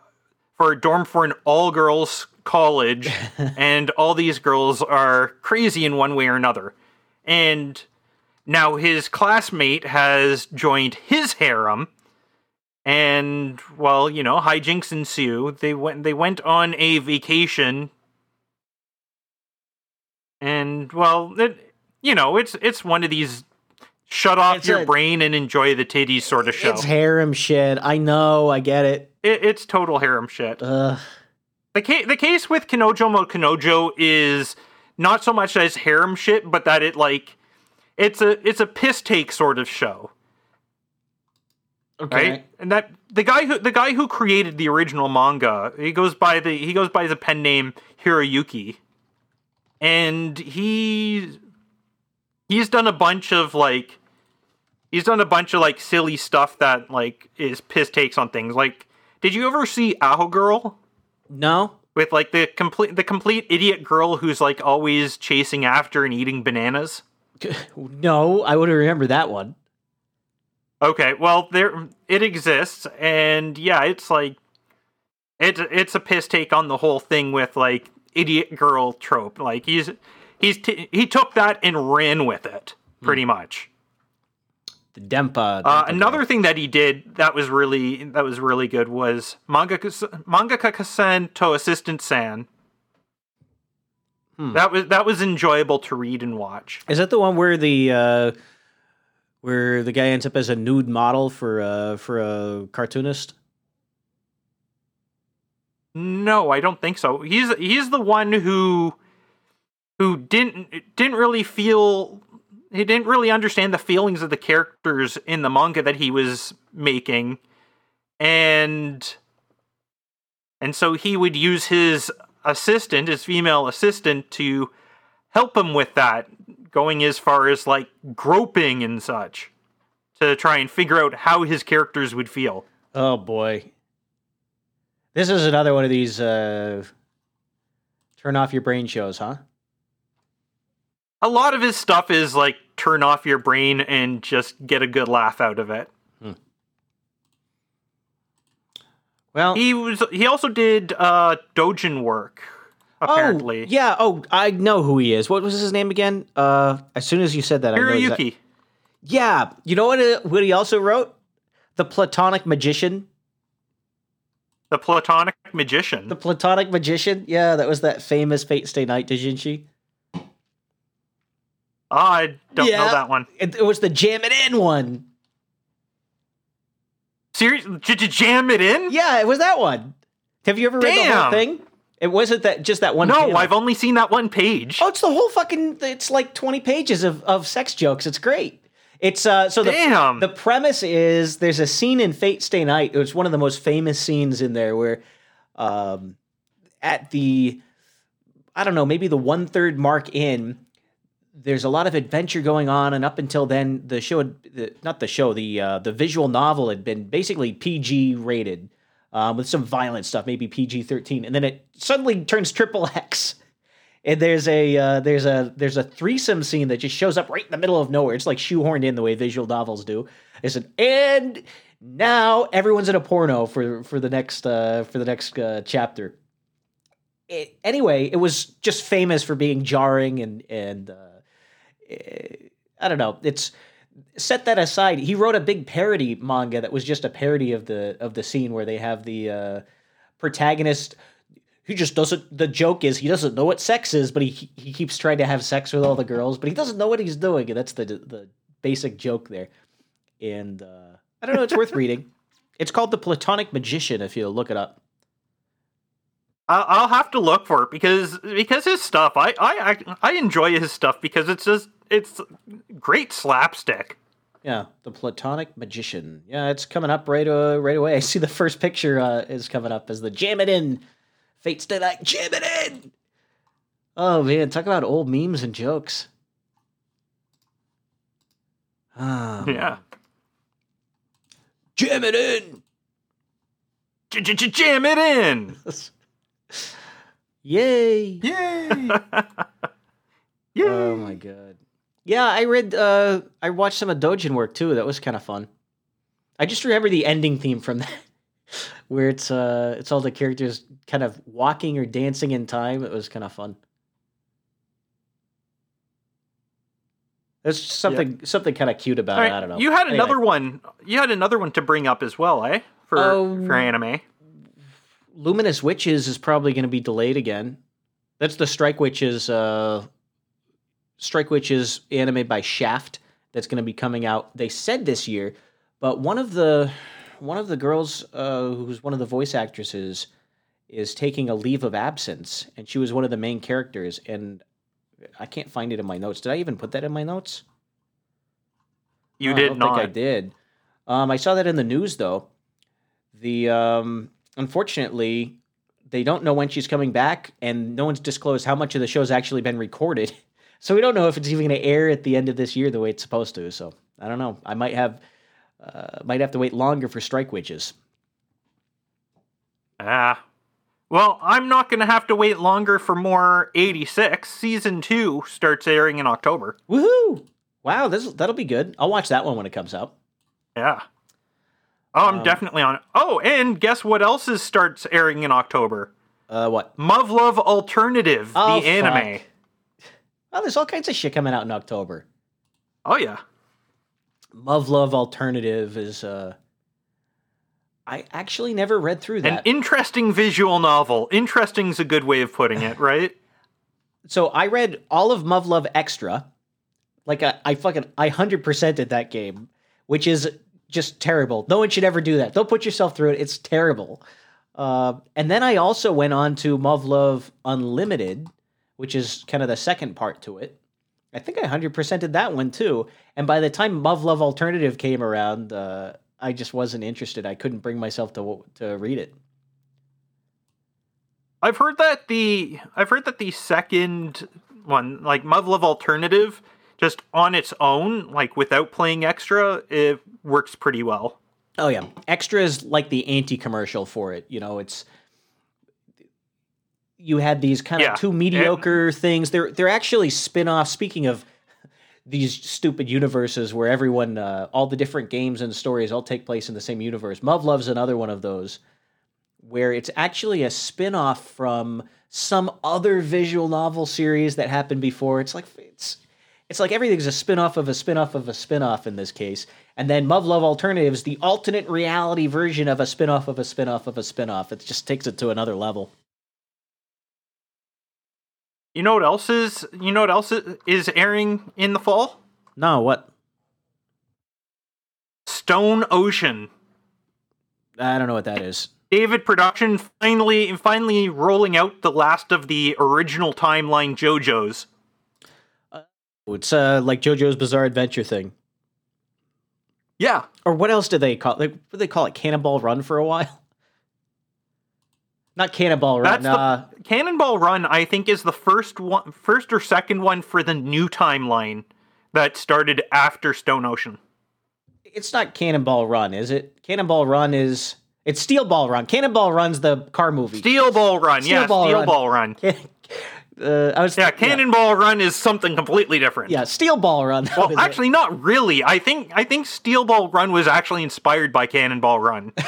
for a dorm for an all girls college and all these girls are crazy in one way or another. And now his classmate has joined his harem and well, you know, hijinks ensue. They went they went on a vacation, and well, it, you know, it's it's one of these shut off It's your a- brain and enjoy the titties sort of show. It's harem shit. I know. I get it. It, it's total harem shit. Ugh. The case the case with Kanojo Mo Kanojo is not so much as harem shit, but that it like it's a it's a piss take sort of show. Okay. right? And that the guy who the guy who created the original manga, he goes by the he goes by the pen name Hiroyuki, and he he's done a bunch of like he's done a bunch of like silly stuff that like is piss takes on things. Like, did you ever see Aho Girl No. with like the complete the complete idiot girl who's like always chasing after and eating bananas? No, I would remember that one. Okay, well there it exists, and yeah, it's like it's it's a piss take on the whole thing with like idiot girl trope. Like he's he's t- he took that and ran with it pretty hmm. much. The Dempa. Uh, another thing that he did that was really that was really good was manga mangaka san to assistant san. Hmm. That was that was enjoyable to read and watch. Is that the one where the uh, where the guy ends up as a nude model for uh, for a cartoonist? No, I don't think so. He's he's the one who who didn't didn't really feel he didn't really understand the feelings of the characters in the manga that he was making and and so he would use his assistant, his female assistant to help him with that, going as far as like groping and such to try and figure out how his characters would feel. Oh boy, this is another one of these uh, turn off your brain shows, huh? A lot of his stuff is like turn off your brain and just get a good laugh out of it. Well, He was he also did uh Doujin Work apparently. Oh, yeah. Oh, I know who he is. What was his name again? Uh, as soon as you said that, I know exact- Hiroyuki. Yeah, you know what? uh, What he also wrote, the Platonic Magician. The platonic magician. The Platonic Magician. Yeah, that was that famous Fate Stay Night Dojinshi. Ah, I don't Yeah. know that one. It, it was the Jam It In one. Seriously, did you jam it in? Yeah, it was that one. Have you ever read the whole thing? It wasn't that just that one. no, panel. I've only seen that one page. Oh, it's the whole fucking. It's like twenty pages of, of sex jokes. It's great. It's uh. So the Damn. the premise is there's a scene in Fate Stay Night. It was one of the most famous scenes in there where, um, at the, I don't know, maybe the one third mark in, there's a lot of adventure going on, and up until then, the show, had, the, not the show, the uh, the visual novel had been basically PG rated, um, with some violent stuff, maybe PG thirteen, and then it suddenly turns triple X. And there's a uh, there's a there's a threesome scene that just shows up right in the middle of nowhere. It's like shoehorned in the way visual novels do. It's an and now everyone's in a porno for for the next uh, for the next uh, chapter. It, anyway, it was just famous for being jarring and and uh, I don't know. It's set that aside. He wrote a big parody manga that was just a parody of the of the scene where they have the uh, protagonist who just doesn't the joke is he doesn't know what sex is but he he keeps trying to have sex with all the girls but he doesn't know what he's doing and that's the the basic joke there and uh i don't know it's worth reading it's called the platonic magician if you look it up I'll, I'll have to look for it because because his stuff. I I I enjoy his stuff because it's just it's great slapstick. Yeah, the Platonic Magician. Yeah, it's coming up right uh, right away. I see the first picture uh, is coming up as the Jam It In. Fate Stay Night, Jam It In! Oh man, talk about old memes and jokes. Ah, Yeah. Jam It In! Jam it in. Yay! Yay! Yay! Oh my god. Yeah, I read uh I watched some of Doujin Work too. That was kind of fun. I just remember the ending theme from that where it's uh it's all the characters kind of walking or dancing in time. It was kind of fun. There's something something kind of cute about All it. right, I don't know. You had Anyway, another one. You had another one to bring up as well, eh? For Oh. for anime. Luminous Witches is probably going to be delayed again. That's the Strike Witches uh Strike Witch is anime by Shaft that's going to be coming out. They said this year, but one of the one of the girls uh who's one of the voice actresses is taking a leave of absence and she was one of the main characters and I can't find it in my notes. Did I even put that in my notes? You No, I did don't not. think I did. Um, I saw that in the news though. The um, unfortunately, they don't know when she's coming back, and no one's disclosed how much of the show's actually been recorded. So we don't know if it's even going to air at the end of this year the way it's supposed to. So I don't know. I might have uh, might have to wait longer for Strike Witches. Ah. Well, I'm not going to have to wait longer for more 86. Season 2 starts airing in October. Woohoo! Wow, this that'll be good. I'll watch that one when it comes out. Yeah. Oh, I'm Um, definitely on it. Oh, and guess what else is starts airing in October? Uh, what? Muv-Luv Alternative, Oh, the anime. fuck. Oh, there's all kinds of shit coming out in October. Oh yeah. Muv Luv Alternative is uh I actually never read through that. An interesting visual novel. Interesting's a good way of putting it, right? so I read all of Muv Luv Extra. Like I, I fucking I hundred percented that game, which is just terrible. No one should ever do that. Don't put yourself through it. It's terrible. Uh, and then I also went on to Muv Luv Unlimited, which is kind of the second part to it. I think I hundred percented that one too. And by the time Muv Luv Alternative came around, uh, I just wasn't interested. I couldn't bring myself to to read it. I've heard that the I've heard that the second one, like Muv-Luv Alternative, just on its own, like without playing extra, it works pretty well. Oh yeah, extra is like the anti-commercial for it. You know, it's you had these kind of Yeah, two mediocre things. They're they're actually spin-offs. Speaking of these stupid universes where everyone, uh, all the different games and stories all take place in the same universe. Muv Luv's another one of those where it's actually a spin-off from some other visual novel series that happened before. It's like it's it's like everything's a spin-off of a spin-off of a spin-off in this case. And then Muv Luv Alternatives, the alternate reality version of a spin-off of a spin-off of a spin-off. It just takes it to another level. You know what else is? You know what else is airing in the fall? No, what? Stone Ocean. I don't know what that is. David Production finally finally rolling out the last of the original timeline JoJo's. It's uh, like JoJo's Bizarre Adventure thing. Yeah. Or what else did they call like what did they call it? Cannonball Run for a while? Not Cannonball Run. That's the- uh, Cannonball Run, I think, is the first one, first or second one for the new timeline that started after Stone Ocean. it's not Cannonball Run, is it? Cannonball Run is it's Steel Ball Run. Cannonball Run's the car movie. Steel Ball Run, Steel yeah, Ball Steel Run. Ball Run. uh, I was Yeah, Cannonball Run is something completely different. Yeah, Steel Ball Run. was Well, it. actually, not really. I think I think Steel Ball Run was actually inspired by Cannonball Run.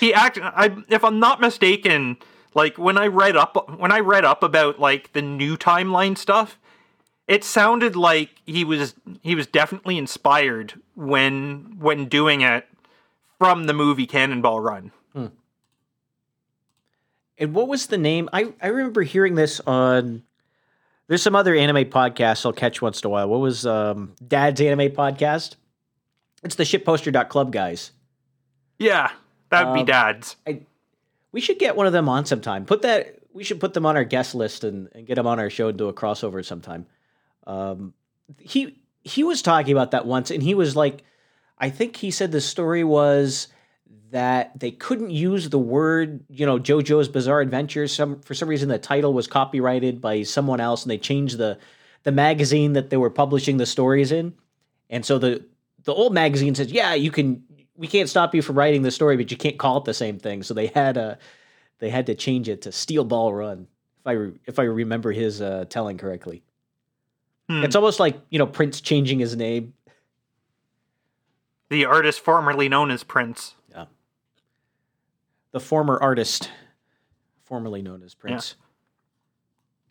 he act I if I'm not mistaken, like when I read up when I read up about like the new timeline stuff, it sounded like he was he was definitely inspired when when doing it from the movie Cannonball Run. And what was the name? I, I remember hearing this on. There's some other anime podcasts I'll catch once in a while. What was um, Dad's anime podcast? It's the shitposter.club guys. Yeah, that would be Um, Dad's. We should get one of them on sometime. Put that. We should put them on our guest list and, and get them on our show and do a crossover sometime. Um, he he was talking about that once, and he was like, I think he said the story was that they couldn't use the word, you know, JoJo's Bizarre Adventure. Some for some reason the title was copyrighted by someone else, and they changed the the magazine that they were publishing the stories in. And so the the old magazine says, yeah, you can. We can't stop you from writing the story, but you can't call it the same thing. So they had a they had to change it to Steel Ball Run. If I re, if I remember his uh, telling correctly, Hmm. it's almost like you know Prince changing his name. The artist formerly known as Prince. Yeah. The former artist, formerly known as Prince.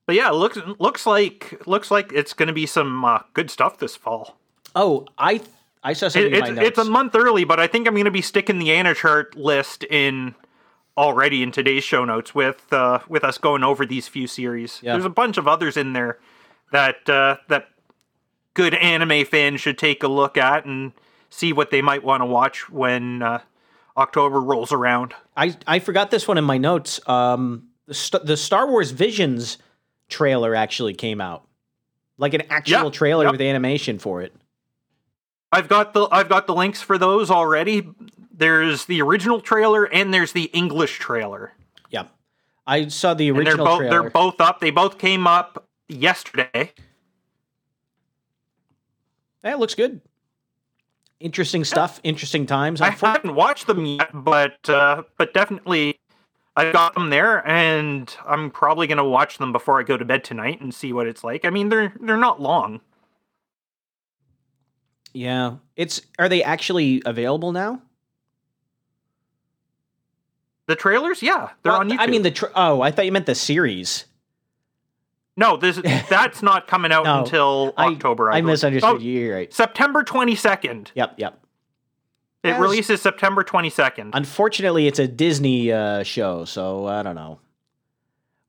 But yeah, looks looks like looks like it's going to be some uh, good stuff this fall. Oh, I I saw something It, in my it's, notes. it's a month early, but I think I'm going to be sticking the AniChart list in already in today's show notes with uh, with us going over these few series. Yeah. There's a bunch of others in there that uh, that good anime fans should take a look at and see what they might want to watch when uh, October rolls around. I I forgot this one in my notes. Um, the St- the Star Wars Visions trailer actually came out, like an actual Yeah, trailer yep. with animation for it. I've got the I've got the links for those already. There's the original trailer and there's the English trailer. Yeah, I saw the And they're original both trailer. they're both up. They both came up yesterday. That looks good. Interesting stuff. Interesting times. I haven't watched them yet, but uh, but definitely I've got them there, and I'm probably gonna watch them before I go to bed tonight and see what it's like. I mean, they're they're not long. Yeah, it's. Are they actually available now? The trailers, yeah, they're Well, on YouTube. I mean the. Tra- oh, I thought you meant the series. no, this that's not coming out No, until October. I, I believe. misunderstood Oh, you. You're right. September 22nd. Yep. Yep. It Yes. releases September 22nd. Unfortunately, it's a Disney uh, show, so I don't know.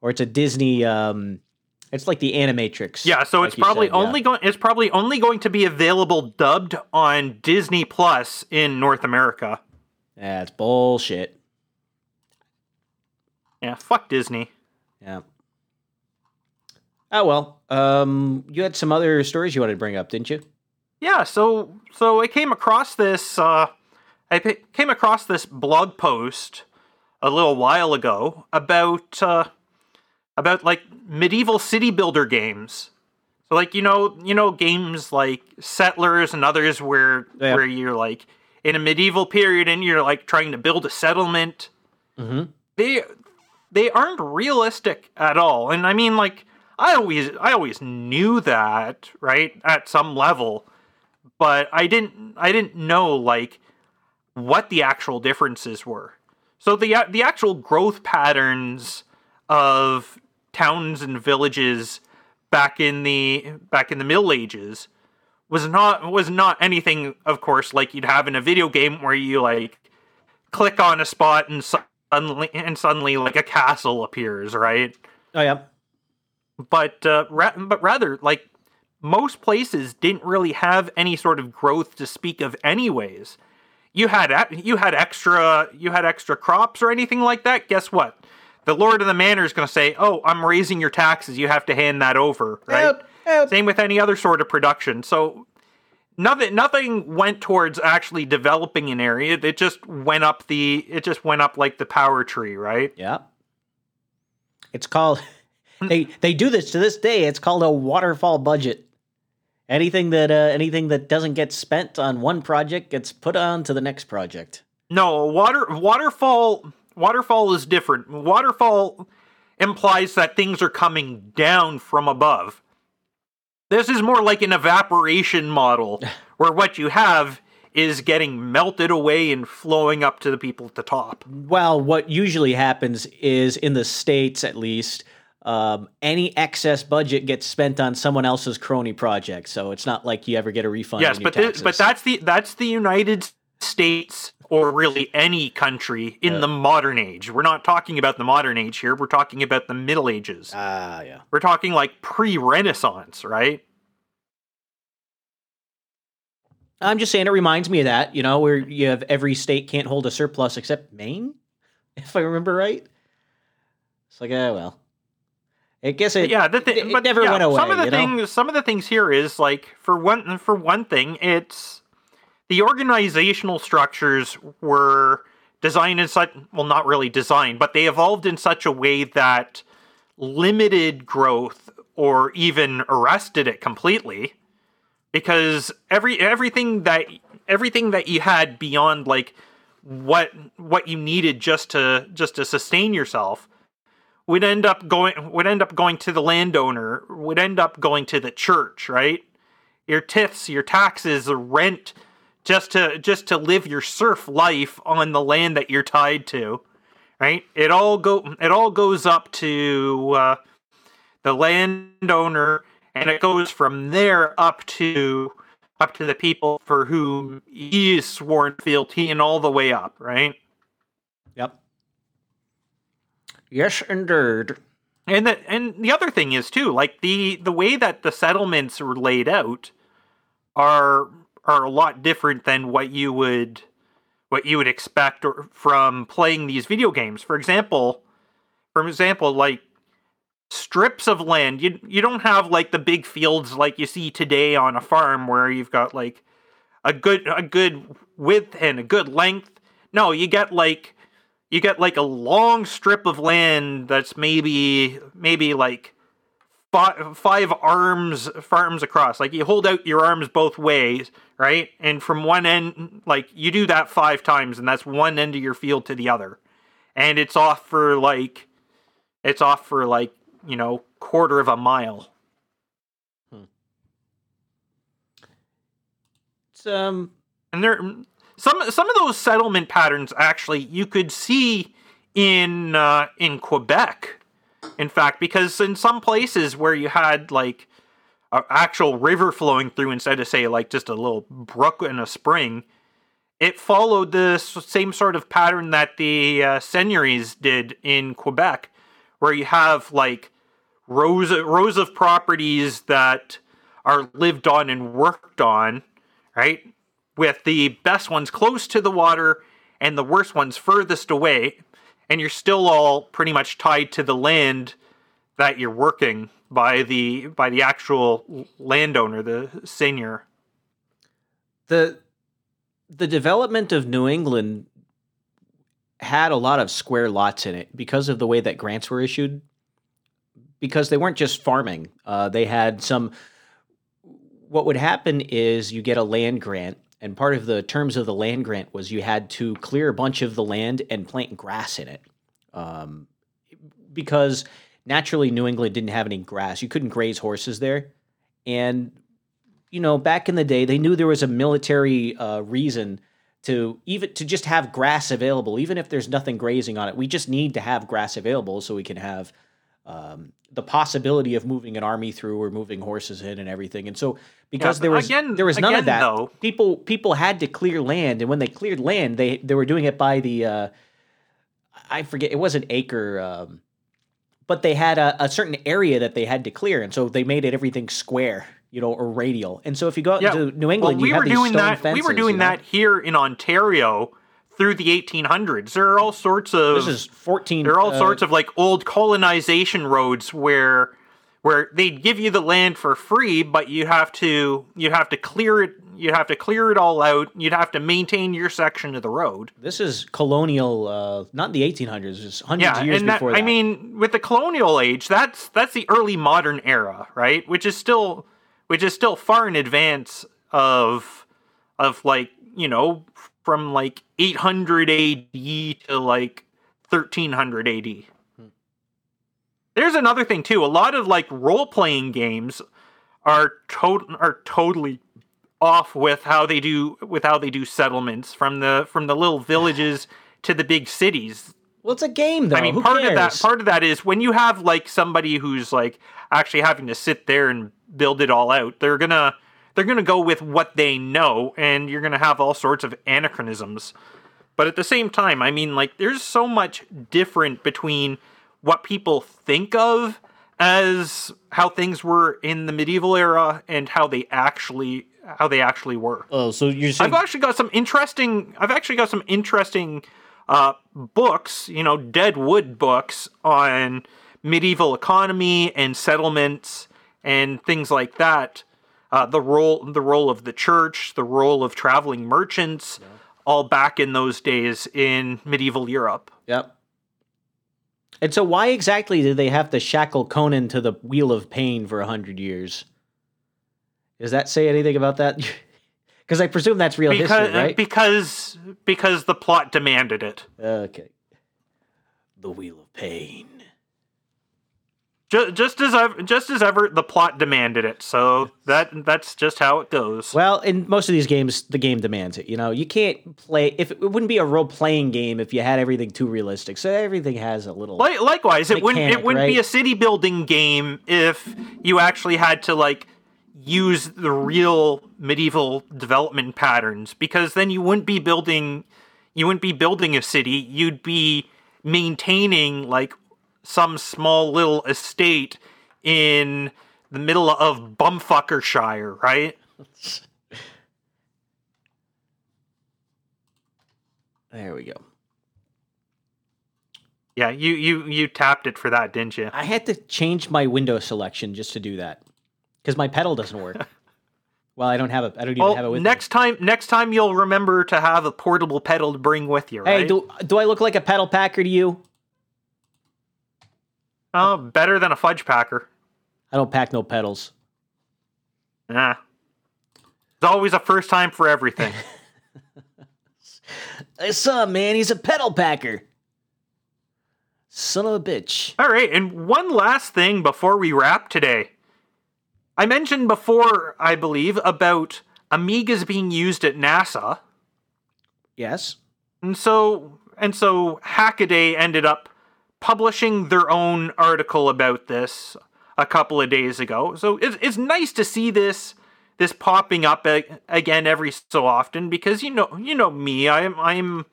Or it's a Disney. Um, it's like the Animatrix. Yeah, so like it's probably said, yeah. only going it's probably only going to be available dubbed on Disney Plus in North America. Yeah, it's bullshit. Yeah, fuck Disney. Yeah. Oh well. Um, you had some other stories you wanted to bring up, didn't you? Yeah, so so I came across this uh I came across this blog post a little while ago about uh about like medieval city builder games. So like you know, you know games like Settlers and others where Yeah. where you're like in a medieval period and you're like trying to build a settlement. Mm-hmm. they they aren't realistic at all and i mean like i always i always knew that right at some level but i didn't i didn't know like what the actual differences were so the the actual growth patterns of towns and villages back in the back in the middle ages was not was not anything of course like you'd have in a video game where you like click on a spot and suddenly and suddenly like a castle appears, right? Oh yeah. But uh, ra- but rather like most places didn't really have any sort of growth to speak of, anyways. You had you had extra you had extra crops or anything like that. Guess what? The lord of the manor is going to say, "Oh, I'm raising your taxes. You have to hand that over." Right? Help, help. Same with any other sort of production. So nothing nothing went towards actually developing an area. It just went up the it just went up like the power tree, right? Yeah. It's called. they they do this to this day. It's called a waterfall budget. Anything that uh, anything that doesn't get spent on one project gets put on to the next project. No, water waterfall waterfall is different. Waterfall implies that things are coming down from above. This is more like an evaporation model where what you have is getting melted away and flowing up to the people at the top. Well, what usually happens is in the states, at least, um, any excess budget gets spent on someone else's crony project. So it's not like you ever get a refund. yes, but taxes. but that's the that's the United States or really any country in Yeah. the modern age. We're not talking about the modern age here. We're talking about the Middle Ages. ah yeah. We're talking like pre-Renaissance, right? I'm just saying it reminds me of that. You know, where you have every state can't hold a surplus except Maine. if I remember right. It's like, ah, well. I guess it, yeah, the thi- it, it but never yeah, went away. Some of the you know? things, some of the things here is like for one, for one thing, it's the organizational structures were designed in such well, not really designed, but they evolved in such a way that limited growth or even arrested it completely because every everything that everything that you had beyond like what what you needed just to just to sustain yourself would end up going would end up going to the landowner would end up going to the church right? Your tithes your taxes the rent just to just to live your serf life on the land that you're tied to right it all go it all goes up to uh, the landowner and it goes from there up to up to the people for whom he is sworn fealty and all the way up right Yep. Yes, indeed. And the and the other thing is too, like the the way that the settlements are laid out are are a lot different than what you would what you would expect or, from playing these video games. For example, for example, like strips of land, you you don't have like the big fields like you see today on a farm where you've got like a good a good width and a good length. No, you get like you get like a long strip of land that's maybe maybe like five, five arms arms across. Like you hold out your arms both ways right? And from one end like you do that five times and that's one end of your field to the other. And it's off for like it's off for like you know quarter of a mile. It's um and there some some of those settlement patterns actually you could see in uh, in Quebec. In fact, because in some places where you had like an actual river flowing through instead of say like just a little brook and a spring, it followed the same sort of pattern that the uh, seigneuries did in Quebec, where you have like rows rows of properties that are lived on and worked on, right? With the best ones close to the water and the worst ones furthest away, and you're still all pretty much tied to the land that you're working by the by the actual landowner, the seigneur. the the development of New England had a lot of square lots in it because of the way that grants were issued. Because they weren't just farming, uh, they had some. What would happen is you get a land grant, and part of the terms of the land grant was you had to clear a bunch of the land and plant grass in it, um, because naturally New England didn't have any grass. You couldn't graze horses there, and you know, back in the day, they knew there was a military uh, reason to even to just have grass available, even if there's nothing grazing on it. We just need to have grass available so we can have um, the possibility of moving an army through or moving horses in and everything. And so, because but there was again- there was none again, of that, though- people people had to clear land, and when they cleared land, they they were doing it by the uh, I forget it wasn't acre. Um, but they had a, a certain area that they had to clear, and so they made it everything square, you know, or radial. And so if you go out Yeah. into New England, well, we you have were these doing stone that. fences. we were doing you know? that here in Ontario through the 1800s. There are all sorts of This is fourteen. there are all uh, sorts of like old colonization roads where where they'd give you the land for free, but you have to you have to clear it. You have to clear it all out. You'd have to maintain your section of the road. This is colonial, uh, not the eighteen hundreds. It's hundreds Yeah, of years and that, before that. I mean, with the colonial age, that's that's the early modern era, right? Which is still which is still far in advance of of like you know from like 800 AD to like 1300 AD. Hmm. There's another thing too. A lot of like role playing games are to- are totally off with how they do with how they do settlements from the from the little villages to the big cities. well, it's a game, though. I mean, Who part cares? of that part of that is when you have like somebody who's like actually having to sit there and build it all out. They're gonna they're gonna go with what they know, and you're gonna have all sorts of anachronisms. But at the same time, I mean, like there's so much different between what people think of as how things were in the medieval era and how they actually how they actually were. Oh, so you're saying I've actually got some interesting. I've actually got some interesting uh, books, you know, dead wood books on medieval economy and settlements and things like that. Uh, the role, the role of the church, the role of traveling merchants, all back in those days in medieval Europe. Yep. And so, why exactly did they have to shackle Conan to the wheel of pain for a hundred years? Does that say anything about that? Because I presume that's real Because, history, right? because because the plot demanded it. okay. The wheel of pain. Just, just as ever, just as ever, the plot demanded it. So that that's just how it goes. Well, in most of these games, the game demands it. You know, you can't play if it wouldn't be a role playing game if you had everything too realistic. So everything has a little. Li- likewise, it wouldn't it wouldn't be a city building game if you actually had to like use the real medieval development patterns because then you wouldn't be building you wouldn't be building a city. You'd be maintaining like some small little estate in the middle of Bumfuckershire, right? There we go. Yeah, you you you tapped it for that, didn't you? I had to change my window selection just to do that because my pedal doesn't work. well, I don't have a. I don't even have it Well, with next time next time you'll remember to have a portable pedal to bring with you, right? Hey, do do I look like a pedal packer to you? Oh, better than a fudge packer. I don't pack no pedals. Yeah. There's always a first time for everything. I saw him, man. He's a pedal packer. Son of a bitch. All right, and one last thing before we wrap today. I mentioned before, I believe, about Amigas being used at NASA. Yes. And so and so Hackaday ended up publishing their own article about this a couple of days ago. So it's, it's nice to see this this popping up again every so often because you know you know me I'm I'm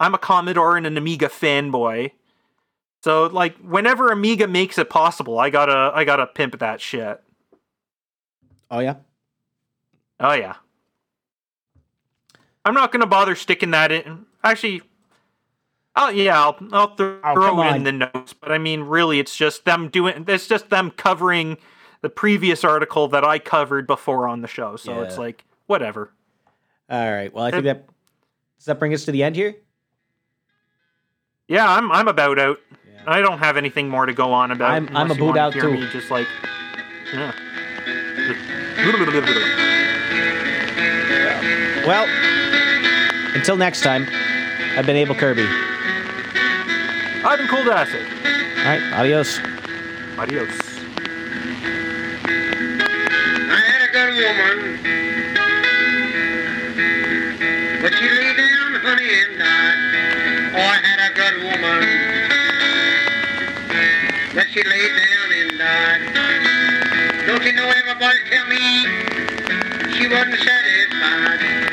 I'm a Commodore and an Amiga fanboy. So like whenever Amiga makes it possible, I gotta I gotta pimp that shit. Oh yeah. Oh yeah. I'm not gonna bother sticking that in. Actually, oh yeah, I'll, I'll th- Oh, throw it on. in the notes. But I mean, really, it's just them doing. It's just them covering the previous article that I covered before on the show. So it's like whatever. All right. Well, I think that does that bring us to the end here. Yeah, I'm I'm about out. Yeah. I don't have anything more to go on about. I'm- I'm about out too. Just like. Yeah. Well, until next time, I've been Able Kirby. I've been cold acid. All right. Adios. Adios. I had a good woman, but she lay down, honey, and died. Oh, I had a good woman, but she lay down and died. Don't you know everybody tell me she wasn't satisfied?